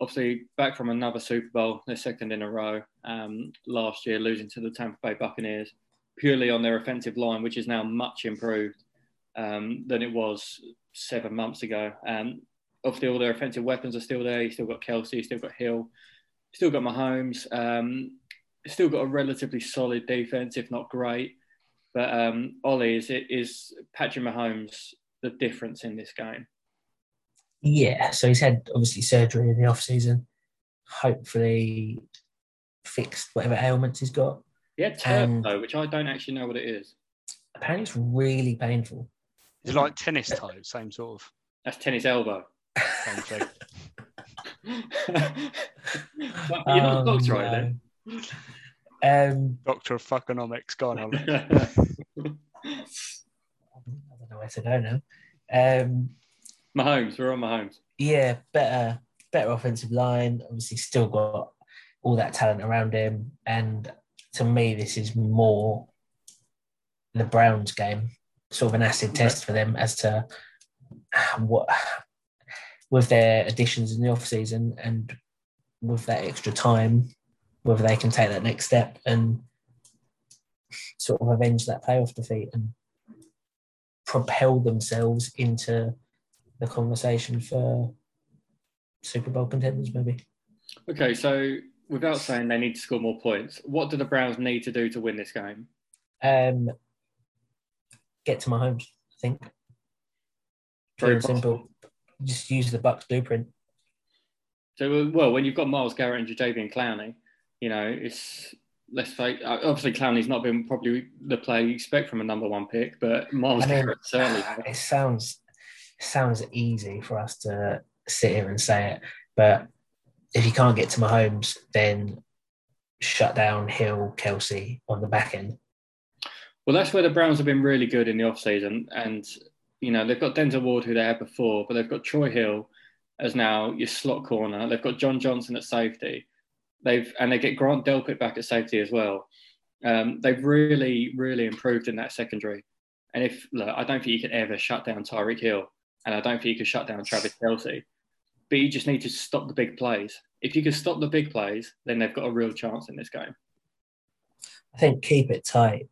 obviously, back from another Super Bowl, their second in a row. Um, last year, losing to the Tampa Bay Buccaneers purely on their offensive line, which is now much improved um, than it was seven months ago. Um, obviously, all their offensive weapons are still there. You still got Kelce, you still got Hill, still got Mahomes. Um, still got a relatively solid defense, if not great. But um, Ollie, is is Patrick Mahomes the difference in this game? Yeah, so he's had obviously surgery in the off season. Hopefully, fixed whatever ailments he's got. Yeah, had turf Um, though, which I don't actually know what it is. Apparently, it's really painful. It's like tennis toe, same sort of That's tennis elbow. same thing. But you're not a Um, doctor, right then? Um, Doctor of Fuckonomics, gone on. I don't know where to go. Um, Mahomes, we're on Mahomes. yeah, better, better offensive line. Obviously, still got all that talent around him, and to me, this is more the Browns game, sort of an acid test for them as to what with their additions in the off season and with that extra time, whether they can take that next step and sort of avenge that playoff defeat and propel themselves into the conversation for Super Bowl contenders, maybe. Okay, so without saying they need to score more points, what do the Browns need to do to win this game? Um, get to Mahomes, I think. Very Very simple. Just use the Bucks blueprint. So, well, when you've got Myles Garrett and Jadeveon Clowney, you know, it's let's face uh, obviously Clowney's not been probably the player you expect from a number one pick, but Myles I mean, Garrett certainly. Ah, it sounds sounds easy for us to sit here and say it, but if you can't get to Mahomes, then shut down Hill, Kelce on the back end. Well, that's where the Browns have been really good in the offseason. And you know, they've got Denzel Ward who they had before, but they've got Troy Hill as now your slot corner. They've got John Johnson at safety. They've and they get Grant Delpit back at safety as well. Um, they've really, really improved in that secondary. And if look, I don't think you could ever shut down Tyreek Hill, and I don't think you could shut down Travis Kelce. But you just need to stop the big plays. If you can stop the big plays, then they've got a real chance in this game. I think keep it tight.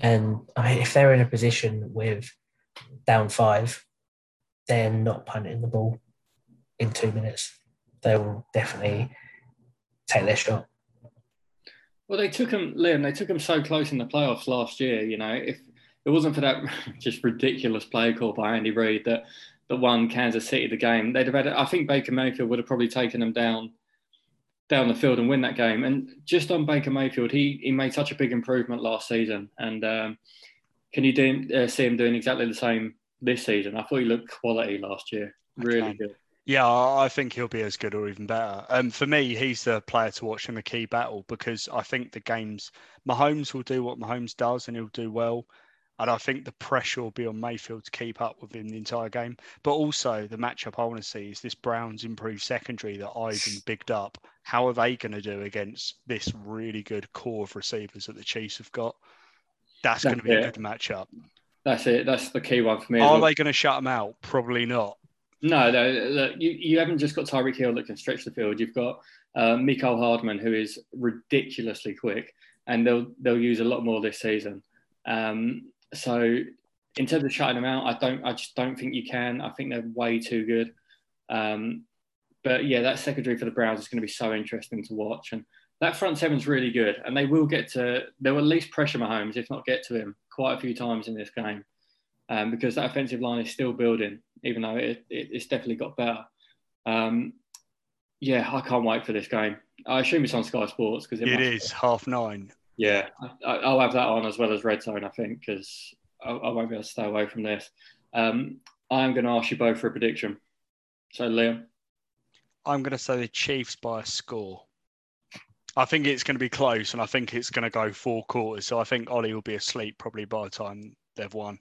And I mean, if they're in a position with down five, they're not punting the ball in two minutes. They will definitely take their shot. Well, they took him, Liam. They took him so close in the playoffs last year. You know, if it wasn't for that just ridiculous play call by Andy Reid that that won Kansas City the game, they'd have had. I think Baker Mayfield would have probably taken them down down the field and win that game. And just on Baker Mayfield, he he made such a big improvement last season. And um, can you do, uh, see him doing exactly the same this season? I thought he looked quality last year, really good. Yeah, I think he'll be as good or even better. Um, for me, he's the player to watch in the key battle because I think the games, Mahomes will do what Mahomes does and he'll do well. And I think the pressure will be on Mayfield to keep up with him the entire game. But also, the matchup I want to see is this Browns improved secondary that Ivan bigged up. How are they going to do against this really good core of receivers that the Chiefs have got? That's, That's going to be it. a good matchup. That's it. That's the key one for me. Are well. they going to shut them out? Probably not. No, no, you, you haven't just got Tyreek Hill that can stretch the field. You've got uh, Mecole Hardman, who is ridiculously quick, and they'll they'll use a lot more this season. Um, so, in terms of shutting them out, I don't, I just don't think you can. I think they're way too good. Um, but yeah, that secondary for the Browns is going to be so interesting to watch, and that front seven's really good, and they will get to, they'll at least pressure Mahomes, if not get to him, quite a few times in this game um, because that offensive line is still building, even though it, it, it's definitely got better. Um, yeah, I can't wait for this game. I assume it's on Sky Sports because it, it is half nine. Yeah, I, will have that on as well as Red Zone, I think, because I, I, won't be able to stay away from this. Um, I'm going to ask you both for a prediction. So, Liam. I'm going to say the Chiefs by a score. I think it's going to be close, and I think it's going to go four quarters. So I think Ollie will be asleep probably by the time they've won.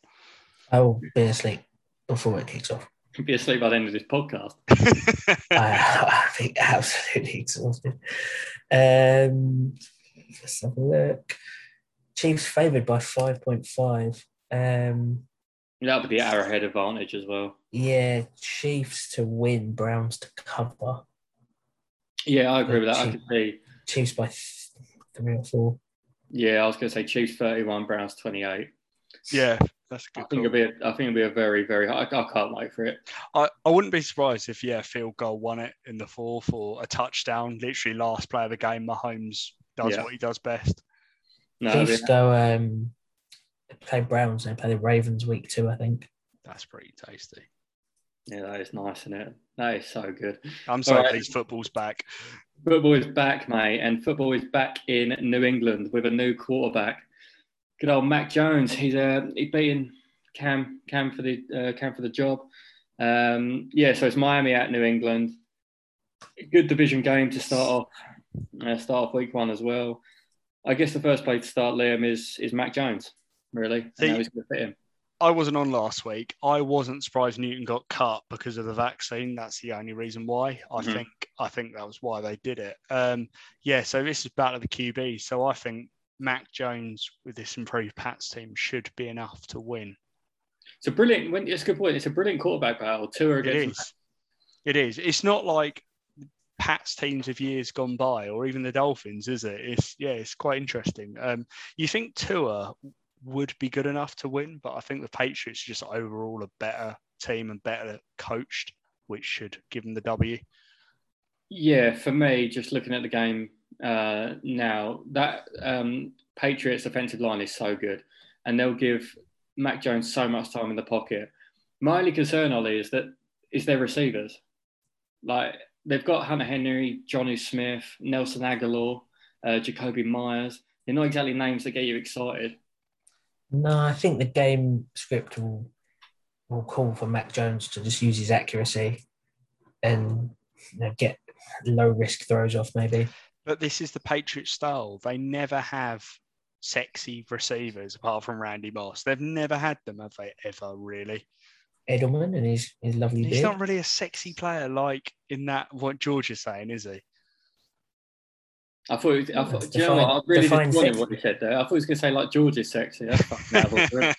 I will be asleep before it kicks off. You'll be asleep by the end of this podcast. I, I think absolutely exhausted. Um, let's have a look. Chiefs favoured by 5.5. Um, that would be the arrowhead advantage as well. Yeah, Chiefs to win, Browns to cover. Yeah, I agree with that. Chiefs, I could see Chiefs by three or four. Yeah, I was going to say Chiefs 31, Browns 28. Yeah, that's a good. I think it'll be. A, I think it'll be a very, very. I, I can't wait for it. I, I wouldn't be surprised if yeah, field goal won it in the fourth or a touchdown. Literally last play of the game, Mahomes does yeah. what he does best. No, Chiefs go um, play Browns and play the Ravens week two. I think that's pretty tasty. Yeah, that is nice, isn't it? That is so good. I'm so right. pleased football's back. Football is back, mate, and football is back in New England with a new quarterback good old Mac Jones. He's uh, he's beating Cam Cam for the uh, Cam for the job. Um, yeah, so it's Miami at New England. Good division game to start off. Uh, start off week one as well. I guess the first play to start Liam is is Mac Jones. Really, See, he's going to fit him. I wasn't on last week. I wasn't surprised Newton got cut because of the vaccine. That's the only reason why. I mm-hmm. think I think that was why they did it. Um, yeah, so this is battle of the QB. So I think Mac Jones with this improved Pats team should be enough to win. It's a brilliant. It's a good point. It's a brilliant quarterback battle. Two against. It is. It is. It's not like Pats teams of years gone by, or even the Dolphins, is it? It's yeah, it's quite interesting. Um, you think Tua would be good enough to win, but I think the Patriots just overall a better team and better coached, which should give them the W. Yeah, for me, just looking at the game uh, now, that um, Patriots offensive line is so good, and they'll give Mac Jones so much time in the pocket. My only concern, Ollie, is that is their receivers. Like they've got Hunter Henry, Jonnu Smith, Nelson Agholor, uh, Jakobi Meyers. They're not exactly names that get you excited. No, I think the game script will will call for Mac Jones to just use his accuracy and you know, get low risk throws off maybe. But this is the Patriots style. They never have sexy receivers apart from Randy Moss. They've never had them, have they ever really? Edelman and his, his lovely He's beard. not really a sexy player like in that what George is saying, is he? I thought, was- I thought, Define- do you know what? I really define disappointed sexy. what he said there. I thought he was going to say like George is sexy. That's fucking out of order.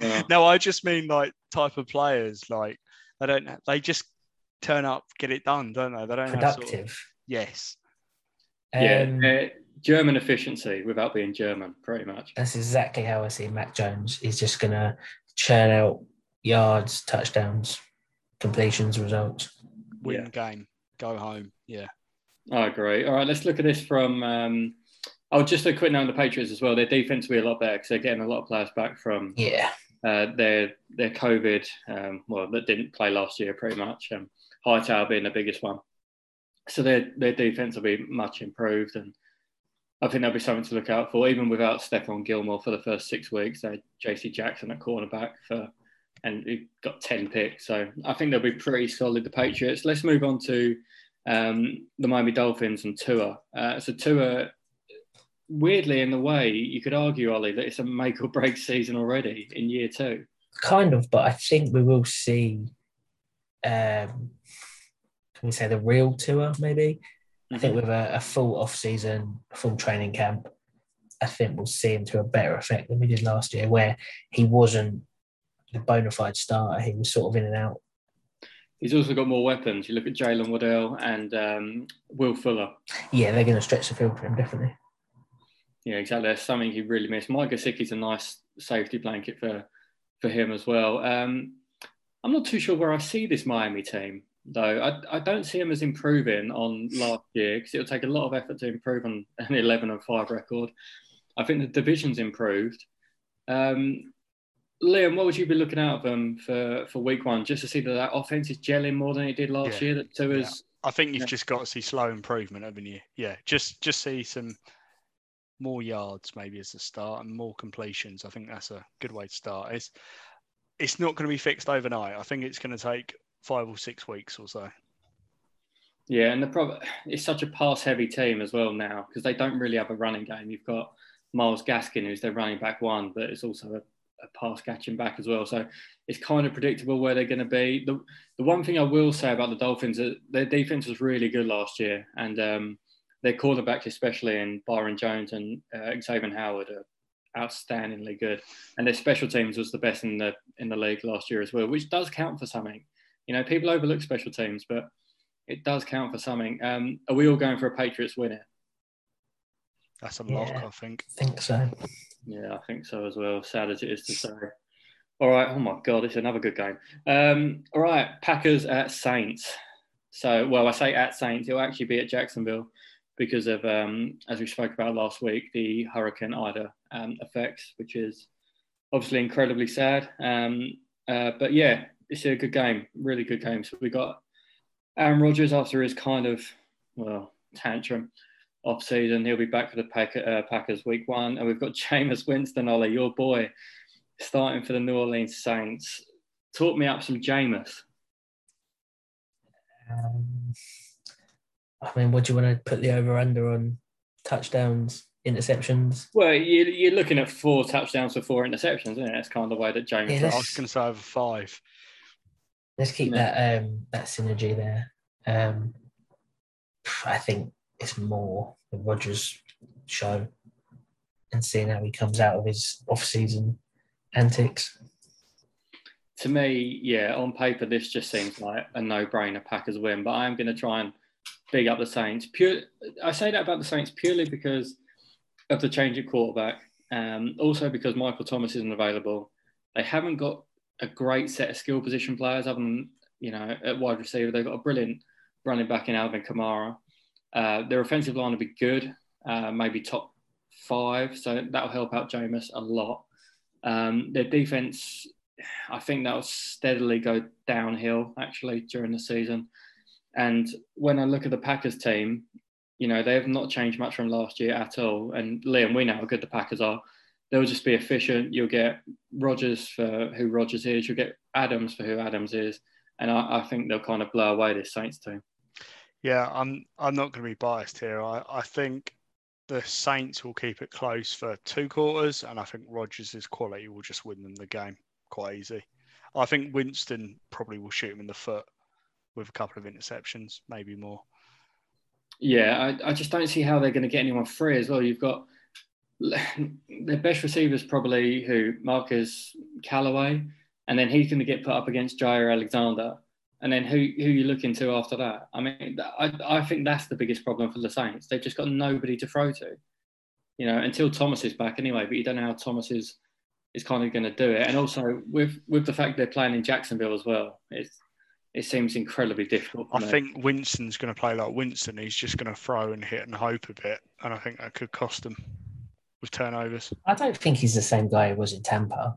Yeah. no, I just mean like type of players. Like they don't. They just turn up, get it done, don't they? They don't have sort of- Productive. Yes. Yeah, Um, uh, German efficiency without being German, pretty much. That's exactly how I see Mac Jones. He's just going to churn out yards, touchdowns, completions, results. Win Yeah. game, go home. Yeah. I agree. All right, let's look at this from. Um, oh, just a quick note on the Patriots as well. Their defense will be a lot better because they're getting a lot of players back from Yeah. uh, their their COVID. Um, well, that didn't play last year, pretty much. Um, Hightower being the biggest one. So their their defense will be much improved, and I think that'll be something to look out for. Even without Stephon Gilmore for the first six weeks, they had J.C. Jackson at cornerback for, and he got ten picks. So I think they'll be pretty solid. The Patriots. Let's move on to um, the Miami Dolphins and Tua. Uh, so Tua, weirdly in the way, you could argue, Ollie, that it's a make or break season already in year two. Kind of, but I think we will see, um, we say the real Tua maybe? I think with a, a full off season, full training camp, I think we'll see him to a better effect than we did last year, where he wasn't the bona fide starter. He was sort of in and out. He's also got more weapons. You look at Jaylen Waddle and um, Will Fuller. Yeah, they're going to stretch the field for him, definitely. Yeah, exactly. That's something he really missed. Mike Gesicki's a nice safety blanket for for him as well. Um, I'm not too sure where I see this Miami team though. I, I don't see them as improving on last year because it'll take a lot of effort to improve on an 11 and five record. I think the division's improved. Um, Liam, what would you be looking out of them for, for week one, just to see that that offense is gelling more than it did last Yeah. year? That Tua's I think you've Yeah. just got to see slow improvement, haven't you? Yeah, just just see some more yards maybe as a start and more completions. I think that's a good way to start. It's it's not going to be fixed overnight. I think it's going to take five or six weeks or so. Yeah, and the problem it's such a pass heavy team as well now because they don't really have a running game. You've got Myles Gaskin, who's their running back one, but it's also a, a pass catching back as well. So it's kind of predictable where they're going to be. The, the one thing I will say about the Dolphins is their defense was really good last year, and um, their quarterbacks, especially in Byron Jones and uh, Xavier Howard, are outstandingly good. And their special teams was the best in the in the league last year as well, which does count for something. You know, people overlook special teams, but it does count for something. Um, are we all going for a Patriots win it? That's a lock, Yeah. I think. I think so. Yeah, I think so as well. Sad as it is to say. All right. Oh my God, it's another good game. Um, all right, Packers at Saints. So, well, I say at Saints, it'll actually be at Jacksonville because of, um, as we spoke about last week, the Hurricane Ida um, effects, which is obviously incredibly sad. Um, uh, but yeah, it's a good game, really good game. So we got Aaron Rodgers after his kind of, well, tantrum off season. He'll be back for the Pack, uh, Packers week one. And we've got Jameis Winston, Ollie, your boy, starting for the New Orleans Saints. Talk me up some Jameis. Um, I mean, what do you want to put the over under on touchdowns, interceptions? Well, you, you're looking at four touchdowns for four interceptions, isn't it? That's kind of the way that Jameis Yeah, I was going to say over five. Let's keep Yeah. that um, that synergy there. Um, I think it's more the Rodgers show and seeing how he comes out of his off-season antics. To me, yeah, on paper, this just seems like a no-brainer Packers win. But I am going to try and big up the Saints. Pure, I say that about the Saints purely because of the change at quarterback. Um, also because Michael Thomas isn't available. They haven't got a great set of skill position players other than, you know, at wide receiver. They've got a brilliant running back in Alvin Kamara. Uh, their offensive line will be good, uh, maybe top five. So that'll help out Jameis a lot. Um, their defense, I think that'll steadily go downhill actually during the season. And when I look at the Packers team, you know, they have not changed much from last year at all. And Liam, we know how good the Packers are. They'll just be efficient. You'll get Rodgers for who Rodgers is. You'll get Adams for who Adams is. And I, I think they'll kind of blow away this Saints team. Yeah, I'm I'm not going to be biased here. I, I think the Saints will keep it close for two quarters, and I think Rodgers' quality will just win them the game quite easy. I think Winston probably will shoot him in the foot with a couple of interceptions, maybe more. Yeah, I, I just don't see how they're going to get anyone free as well. You've got their best receivers probably who Marquez Callaway, and then he's going to get put up against Jaire Alexander, and then who who you looking to after that? I mean, I I think that's the biggest problem for the Saints. They've just got nobody to throw to, you know, until Thomas is back anyway. But you don't know how Thomas is is kind of going to do it, and also with with the fact they're playing in Jacksonville as well, it's it seems incredibly difficult. I think Winston's going to play like Winston. He's just going to throw and hit and hope a bit, and I think that could cost them with turnovers. I don't think he's the same guy he was in Tampa.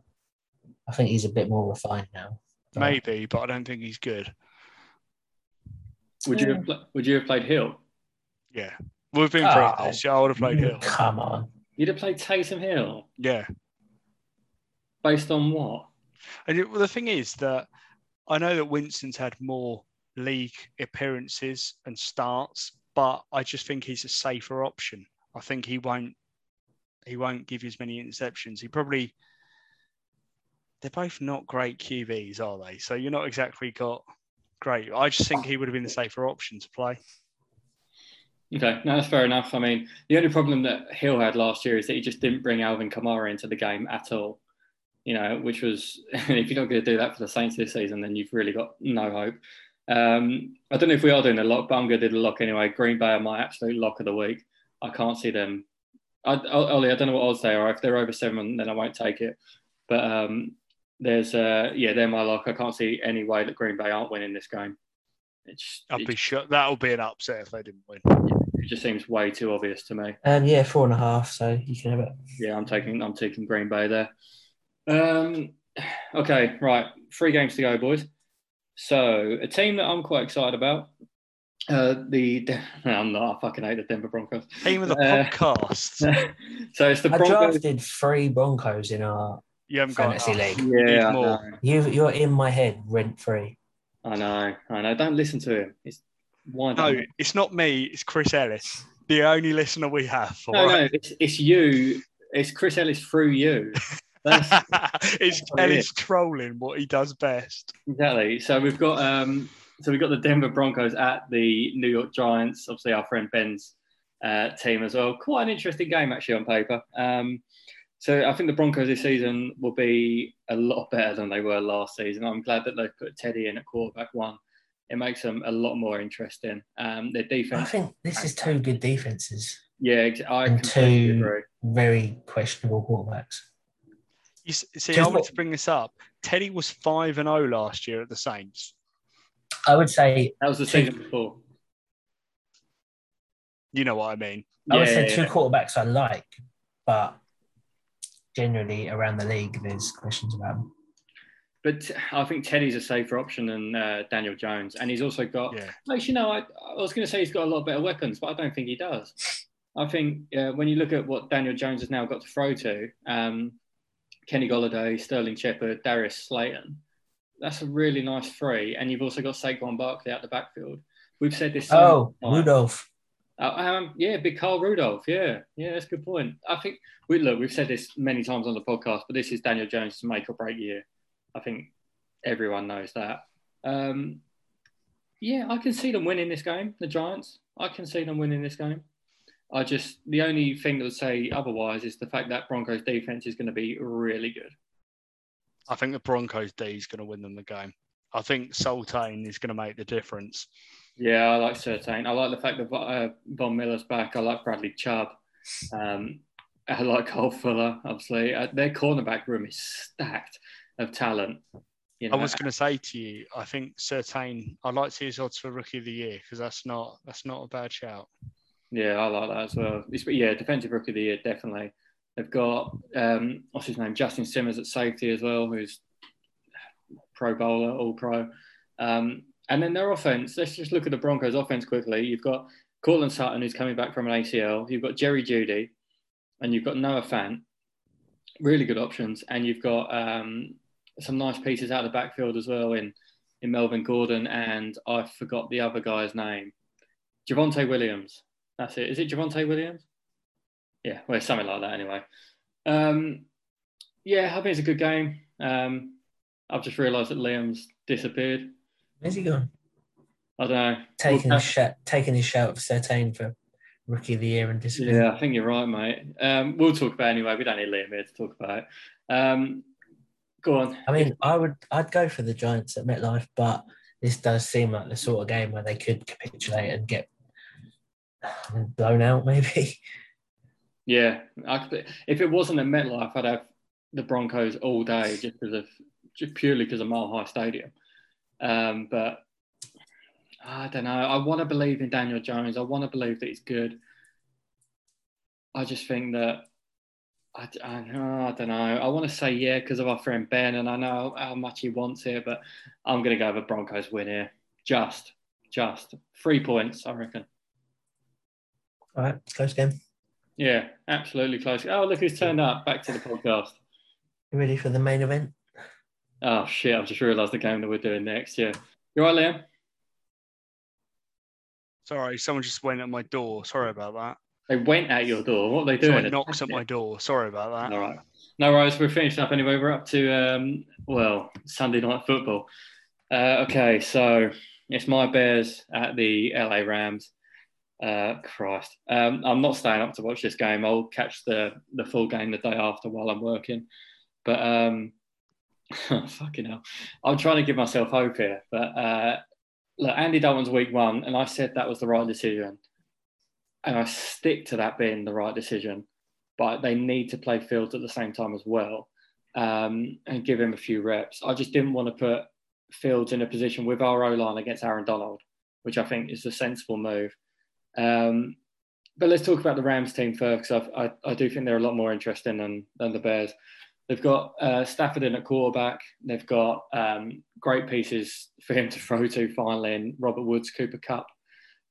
I think he's a bit more refined now. But... Maybe, but I don't think he's good. Would you have, hmm. would you have played Hill? Yeah, we've been oh, this. Yeah, I would have played Hill. Come on, you'd have played Taysom Hill. Yeah. Based on what? And it, well, the thing is that I know that Winston's had more league appearances and starts, but I just think he's a safer option. I think he won't he won't give you as many interceptions. He probably they're both not great QBs, are they? So you're not exactly got great. I just think he would have been the safer option to play. Okay, no, that's fair enough. I mean, the only problem that Hill had last year is that he just didn't bring Alvin Kamara into the game at all. You know, which was if you're not going to do that for the Saints this season, then you've really got no hope. Um, I don't know if we are doing a lock, but I'm going to do the lock anyway. Green Bay are my absolute lock of the week. I can't see them I, Ollie, I don't know what odds they are. If they're over seven, then I won't take it. But um, there's, uh, yeah, they're my lock. I can't see any way that Green Bay aren't winning this game. It's, I'll be sure that'll be an upset if they didn't win. It just seems way too obvious to me. Um, yeah, four and a half. So you can have it. Yeah, I'm taking, I'm taking Green Bay there. Um, okay, right, three games to go, boys. So a team that I'm quite excited about uh, the I'm not. I fucking hate the Denver Broncos. Team of the uh, podcast. so it's the Broncos. I drafted three Broncos in our you haven't fantasy got, league. Yeah, you you're in my head rent free. I know. I know. Don't listen to him. It's why no, it's not me. It's Chris Ellis, the only listener we have. No, right? no, it's, it's you. It's Chris Ellis through you. it's Ellis trolling what he does best. Exactly. So we've got um so we've got the Denver Broncos at the New York Giants. Obviously, our friend Ben's uh, team as well. Quite an interesting game, actually, on paper. Um, so I think the Broncos this season will be a lot better than they were last season. I'm glad that they've put Teddy in at quarterback one. It makes them a lot more interesting. Um, their defense. I think this is two good defenses. Yeah, I and two agree. very questionable quarterbacks. You see, Just I wanted to bring this up. Teddy was five and zero oh last year at the Saints. I would say that was the season before. You know what I mean? I would say two quarterbacks I like, but generally around the league, there's questions about them. But I think Teddy's a safer option than uh, Daniel Jones, and he's also got. Yeah. Actually, you know, I, I was going to say he's got a lot better weapons, but I don't think he does. I think uh, when you look at what Daniel Jones has now got to throw to, um, Kenny Golladay, Sterling Shepard, Darius Slayton, that's a really nice three. And you've also got Saquon Barkley out the backfield. We've said this. Oh, Rudolph. Uh, um, yeah, big Kyle Rudolph. Yeah, yeah, that's a good point. I think we look. We've said this many times on the podcast, but this is Daniel Jones' make or break year. I think everyone knows that. Um, yeah, I can see them winning this game. The Giants. I can see them winning this game. I just the only thing that would say otherwise is the fact that Broncos defense is going to be really good. I think the Broncos D is going to win them the game. I think Surtain is going to make the difference. Yeah, I like Surtain. I like the fact that uh, Von Miller's back. I like Bradley Chubb. Um, I like Kyle Fuller, obviously. Uh, their cornerback room is stacked of talent. You know? I was going to say to you, I think Surtain. I'd like to see his odds for Rookie of the Year because that's not that's not a bad shout. Yeah, I like that as well. Yeah, defensive Rookie of the Year definitely. They've got um, what's his name, Justin Simmons at safety as well, who's Pro Bowler, All Pro. Um, and then their offense. Let's just look at the Broncos' offense quickly. You've got Courtland Sutton, who's coming back from an ACL. You've got Jerry Jeudy, and you've got Noah Fant. Really good options, and you've got um, some nice pieces out of the backfield as well in in Melvin Gordon, and I forgot the other guy's name, Javonte Williams. That's it. Is it Javonte Williams? Yeah, well, something like that anyway. Um, yeah, I think it's a good game. Um, I've just realised that Liam's disappeared. Where's he gone? I don't know. Taking We'll- his shout, taking his shout of Surtain for rookie of the year and disappearing. Yeah, I think you're right, mate. Um, we'll talk about it anyway. We don't need Liam here to talk about it. Um, go on. I mean, I would, I'd go for the Giants at MetLife, but this does seem like the sort of game where they could capitulate and get blown out, maybe. Yeah, I if it wasn't a MetLife, I'd have the Broncos all day just because of just purely because of Mile High Stadium. Um, but I don't know. I want to believe in Daniel Jones. I want to believe that he's good. I just think that I, I, I don't know. I want to say yeah because of our friend Ben, and I know how much he wants it, but I'm going to go with Broncos win here. Just, just three points, I reckon. All right, close game. Yeah, absolutely close. Oh, look who's turned up. Back to the podcast. You ready for the main event? Oh shit! I've just realised the game that we're doing next. Yeah, you all right, Liam? Sorry, someone just went at my door. Sorry about that. They went at your door. What are they doing? Someone knocks at my door. Sorry about that. All right. No worries. We're finished up anyway. We're up to um, well Sunday night football. Uh, okay, so it's my Bears at the LA Rams. Uh, Christ, um, I'm not staying up to watch this game. I'll catch the the full game the day after while I'm working. But um, fucking hell, I'm trying to give myself hope here. But uh, look, Andy Dalton's week one, and I said that was the right decision, and I stick to that being the right decision. But they need to play Fields at the same time as well, um, and give him a few reps. I just didn't want to put Fields in a position with our O line against Aaron Donald, which I think is a sensible move. Um, but let's talk about the Rams team first, because I, I do think they're a lot more interesting than, than the Bears. They've got uh, Stafford in at quarterback. They've got um, great pieces for him to throw to finally in Robert Woods, Cooper Kupp,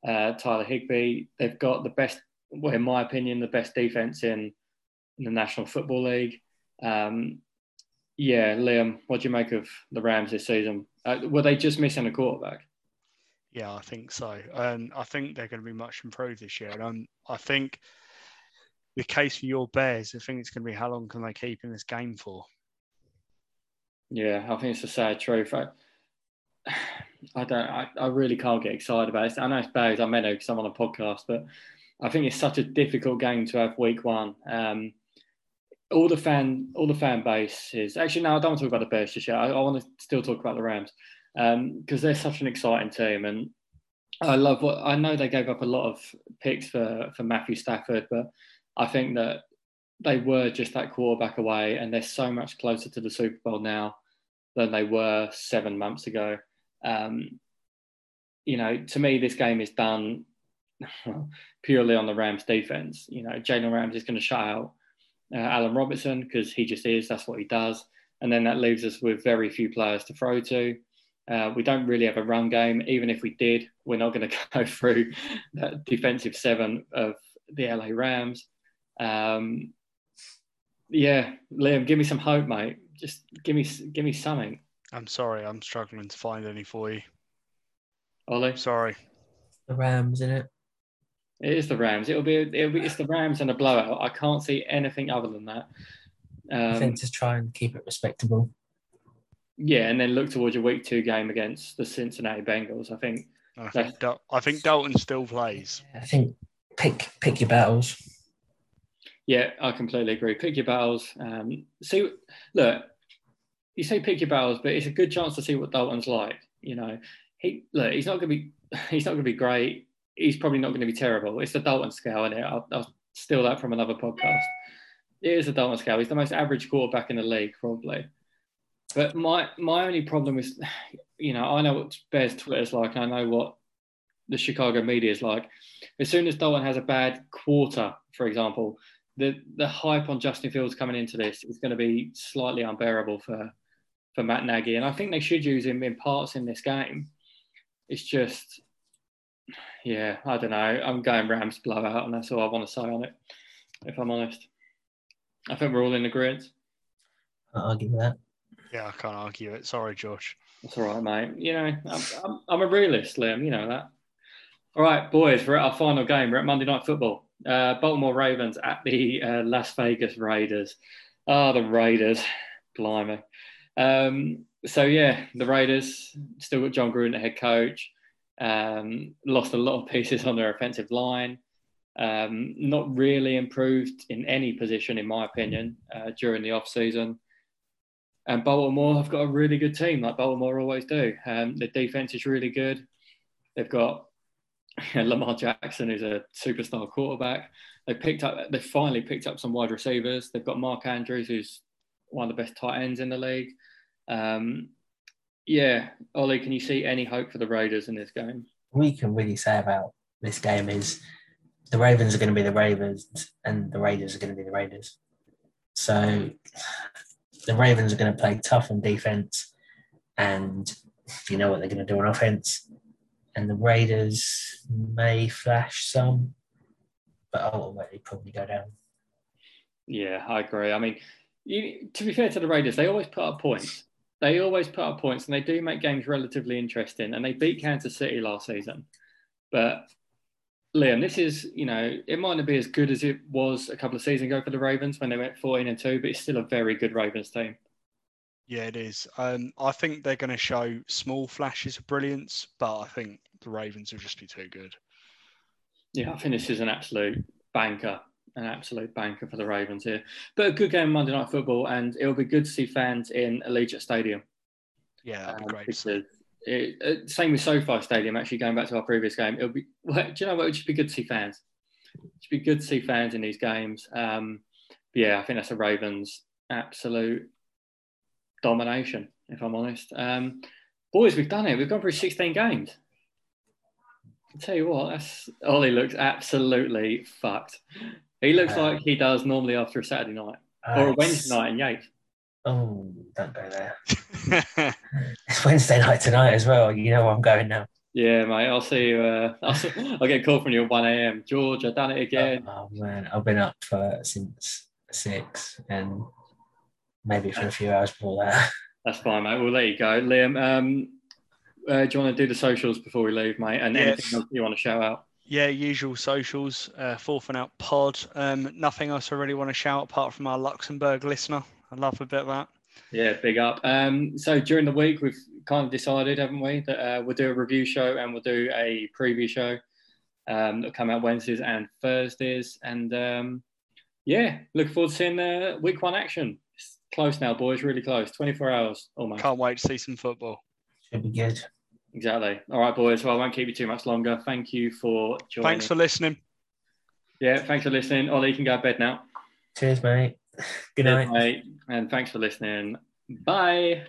uh, Tyler Higbee. They've got the best, well, in my opinion, the best defense in, in the National Football League. Um, yeah, Liam, what do you make of the Rams this season? Uh, were they just missing a quarterback? Yeah, I think so. Um, I think they're going to be much improved this year. And um, I think the case for your Bears, I think it's going to be how long can they keep in this game for? Yeah, I think it's a sad truth. I, I don't. I, I really can't get excited about it. I know it's bad. I meant it because I'm on a podcast, but I think it's such a difficult game to have week one. Um, all the fan, all the fan base is actually. No, I don't want to talk about the Bears just yet. I, I want to still talk about the Rams because um, they're such an exciting team, and I love what I know. They gave up a lot of picks for for Matthew Stafford, but I think that they were just that quarterback away, and they're so much closer to the Super Bowl now than they were seven months ago. Um, you know, to me, this game is done purely on the Rams defense. You know, Jalen Rams is going to shut out uh, Allen Robinson because he just is. That's what he does. And then that leaves us with very few players to throw to. Uh, we don't really have a run game. Even if we did, we're not going to go through that defensive seven of the LA Rams. Um, yeah, Liam, give me some hope, mate. Just give me give me something. I'm sorry, I'm struggling to find any for you. Ollie, Sorry. The Rams in it. it is the Rams. It'll be, it'll be it's the Rams and a blowout. I can't see anything other than that. I Um, think to try and keep it respectable. Yeah, and then look towards your week two game against the Cincinnati Bengals. I think I think Dal- I think Dalton still plays. I think pick pick your battles. Yeah, I completely agree. Pick your battles. Um, see, look, you say pick your battles, but it's a good chance to see what Dalton's like. You know, he look, he's not going to be, he's not going to be great. He's probably not going to be terrible. It's the Dalton scale, and I'll, I'll steal that from another podcast. It is the Dalton scale. He's the most average quarterback in the league, probably. But my my only problem is, you know, I know what Bears Twitter is like, and I know what the Chicago media is like. As soon as Dalton has a bad quarter, for example, the the hype on Justin Fields coming into this is going to be slightly unbearable for for Matt Nagy, and I think they should use him in parts in this game. It's just, yeah, I don't know. I'm going Rams blowout, and that's all I want to say on it. If I'm honest, I think we're all in agreement. I'll give with that. Yeah, I can't argue it. Sorry, Josh. That's all right, mate. You know, I'm, I'm, I'm a realist, Liam. You know that. All right, boys, we're at our final game. We're at Monday Night Football. Uh, Baltimore Ravens at the uh, Las Vegas Raiders. Ah, the Raiders. Blimey. Um, so yeah, the Raiders still got Jon Gruden, the head coach. Um, lost a lot of pieces on their offensive line. Um, not really improved in any position, in my opinion, uh, during the off season. And Baltimore have got a really good team, like Baltimore always do. Um, the defense is really good. They've got Lamar Jackson, who's a superstar quarterback. They picked up. They finally picked up some wide receivers. They've got Mark Andrews, who's one of the best tight ends in the league. Um, yeah, Ollie, can you see any hope for the Raiders in this game? We can really say about this game is the Ravens are going to be the Ravens and the Raiders are going to be the Raiders. So the Ravens are going to play tough on defense, and you know what they're going to do on offense. And the Raiders may flash some, but ultimately probably go down. Yeah, I agree. I mean, you, to be fair to the Raiders, they always put up points. They always put up points, and they do make games relatively interesting. And they beat Kansas City last season, but Liam, this is, you know, it might not be as good as it was a couple of seasons ago for the Ravens when they went 14 and 2, but it's still a very good Ravens team. Yeah, it is. Um, I think they're going to show small flashes of brilliance, but I think the Ravens will just be too good. Yeah, I think this is an absolute banker, an absolute banker for the Ravens here. But a good game Monday Night Football, and it'll be good to see fans in Allegiant Stadium. Yeah, that'd be Um, great. because it, uh, same with SoFi Stadium. Actually, going back to our previous game, it'll be. Well, do you know what? It would just be good to see fans. It should be good to see fans in these games. Um, but yeah, I think that's a Ravens absolute domination. If I'm honest, um, boys, we've done it. We've gone through 16 games. I tell you what, that's Ollie looks absolutely fucked. He looks Uh, like he does normally after a Saturday night or a Uh, Wednesday night in Yates. Oh, don't go there. It's Wednesday night tonight as well. You know where I'm going now. Yeah, mate. I'll see you. Uh, I'll, see, I'll get a call from you at 1 a.m. George, I've done it again. Oh man, I've been up for since six and maybe for a few hours before that. That's fine, mate. We'll let you go. Liam, um, uh, do you want to do the socials before we leave, mate? And Yes. anything else you want to shout out? yeah, usual socials, uh, fourth and out pod. Um, nothing else I really want to shout apart from our Luxembourg listener. I love a bit of that. Yeah, big up. Um, so during the week, we've kind of decided, haven't we, that uh, we'll do a review show and we'll do a preview show um, that'll come out Wednesdays and Thursdays. And um, yeah, looking forward to seeing uh, week one action. It's close now, boys. Really close. 24 hours almost. Can't wait to see some football. Should be good. Exactly. All right, boys. Well, I won't keep you too much longer. Thank you for joining. Thanks for listening. Yeah, thanks for listening. Ollie, you can go to bed now. Cheers, mate. Good night. Cheers, mate. And thanks for listening. Bye.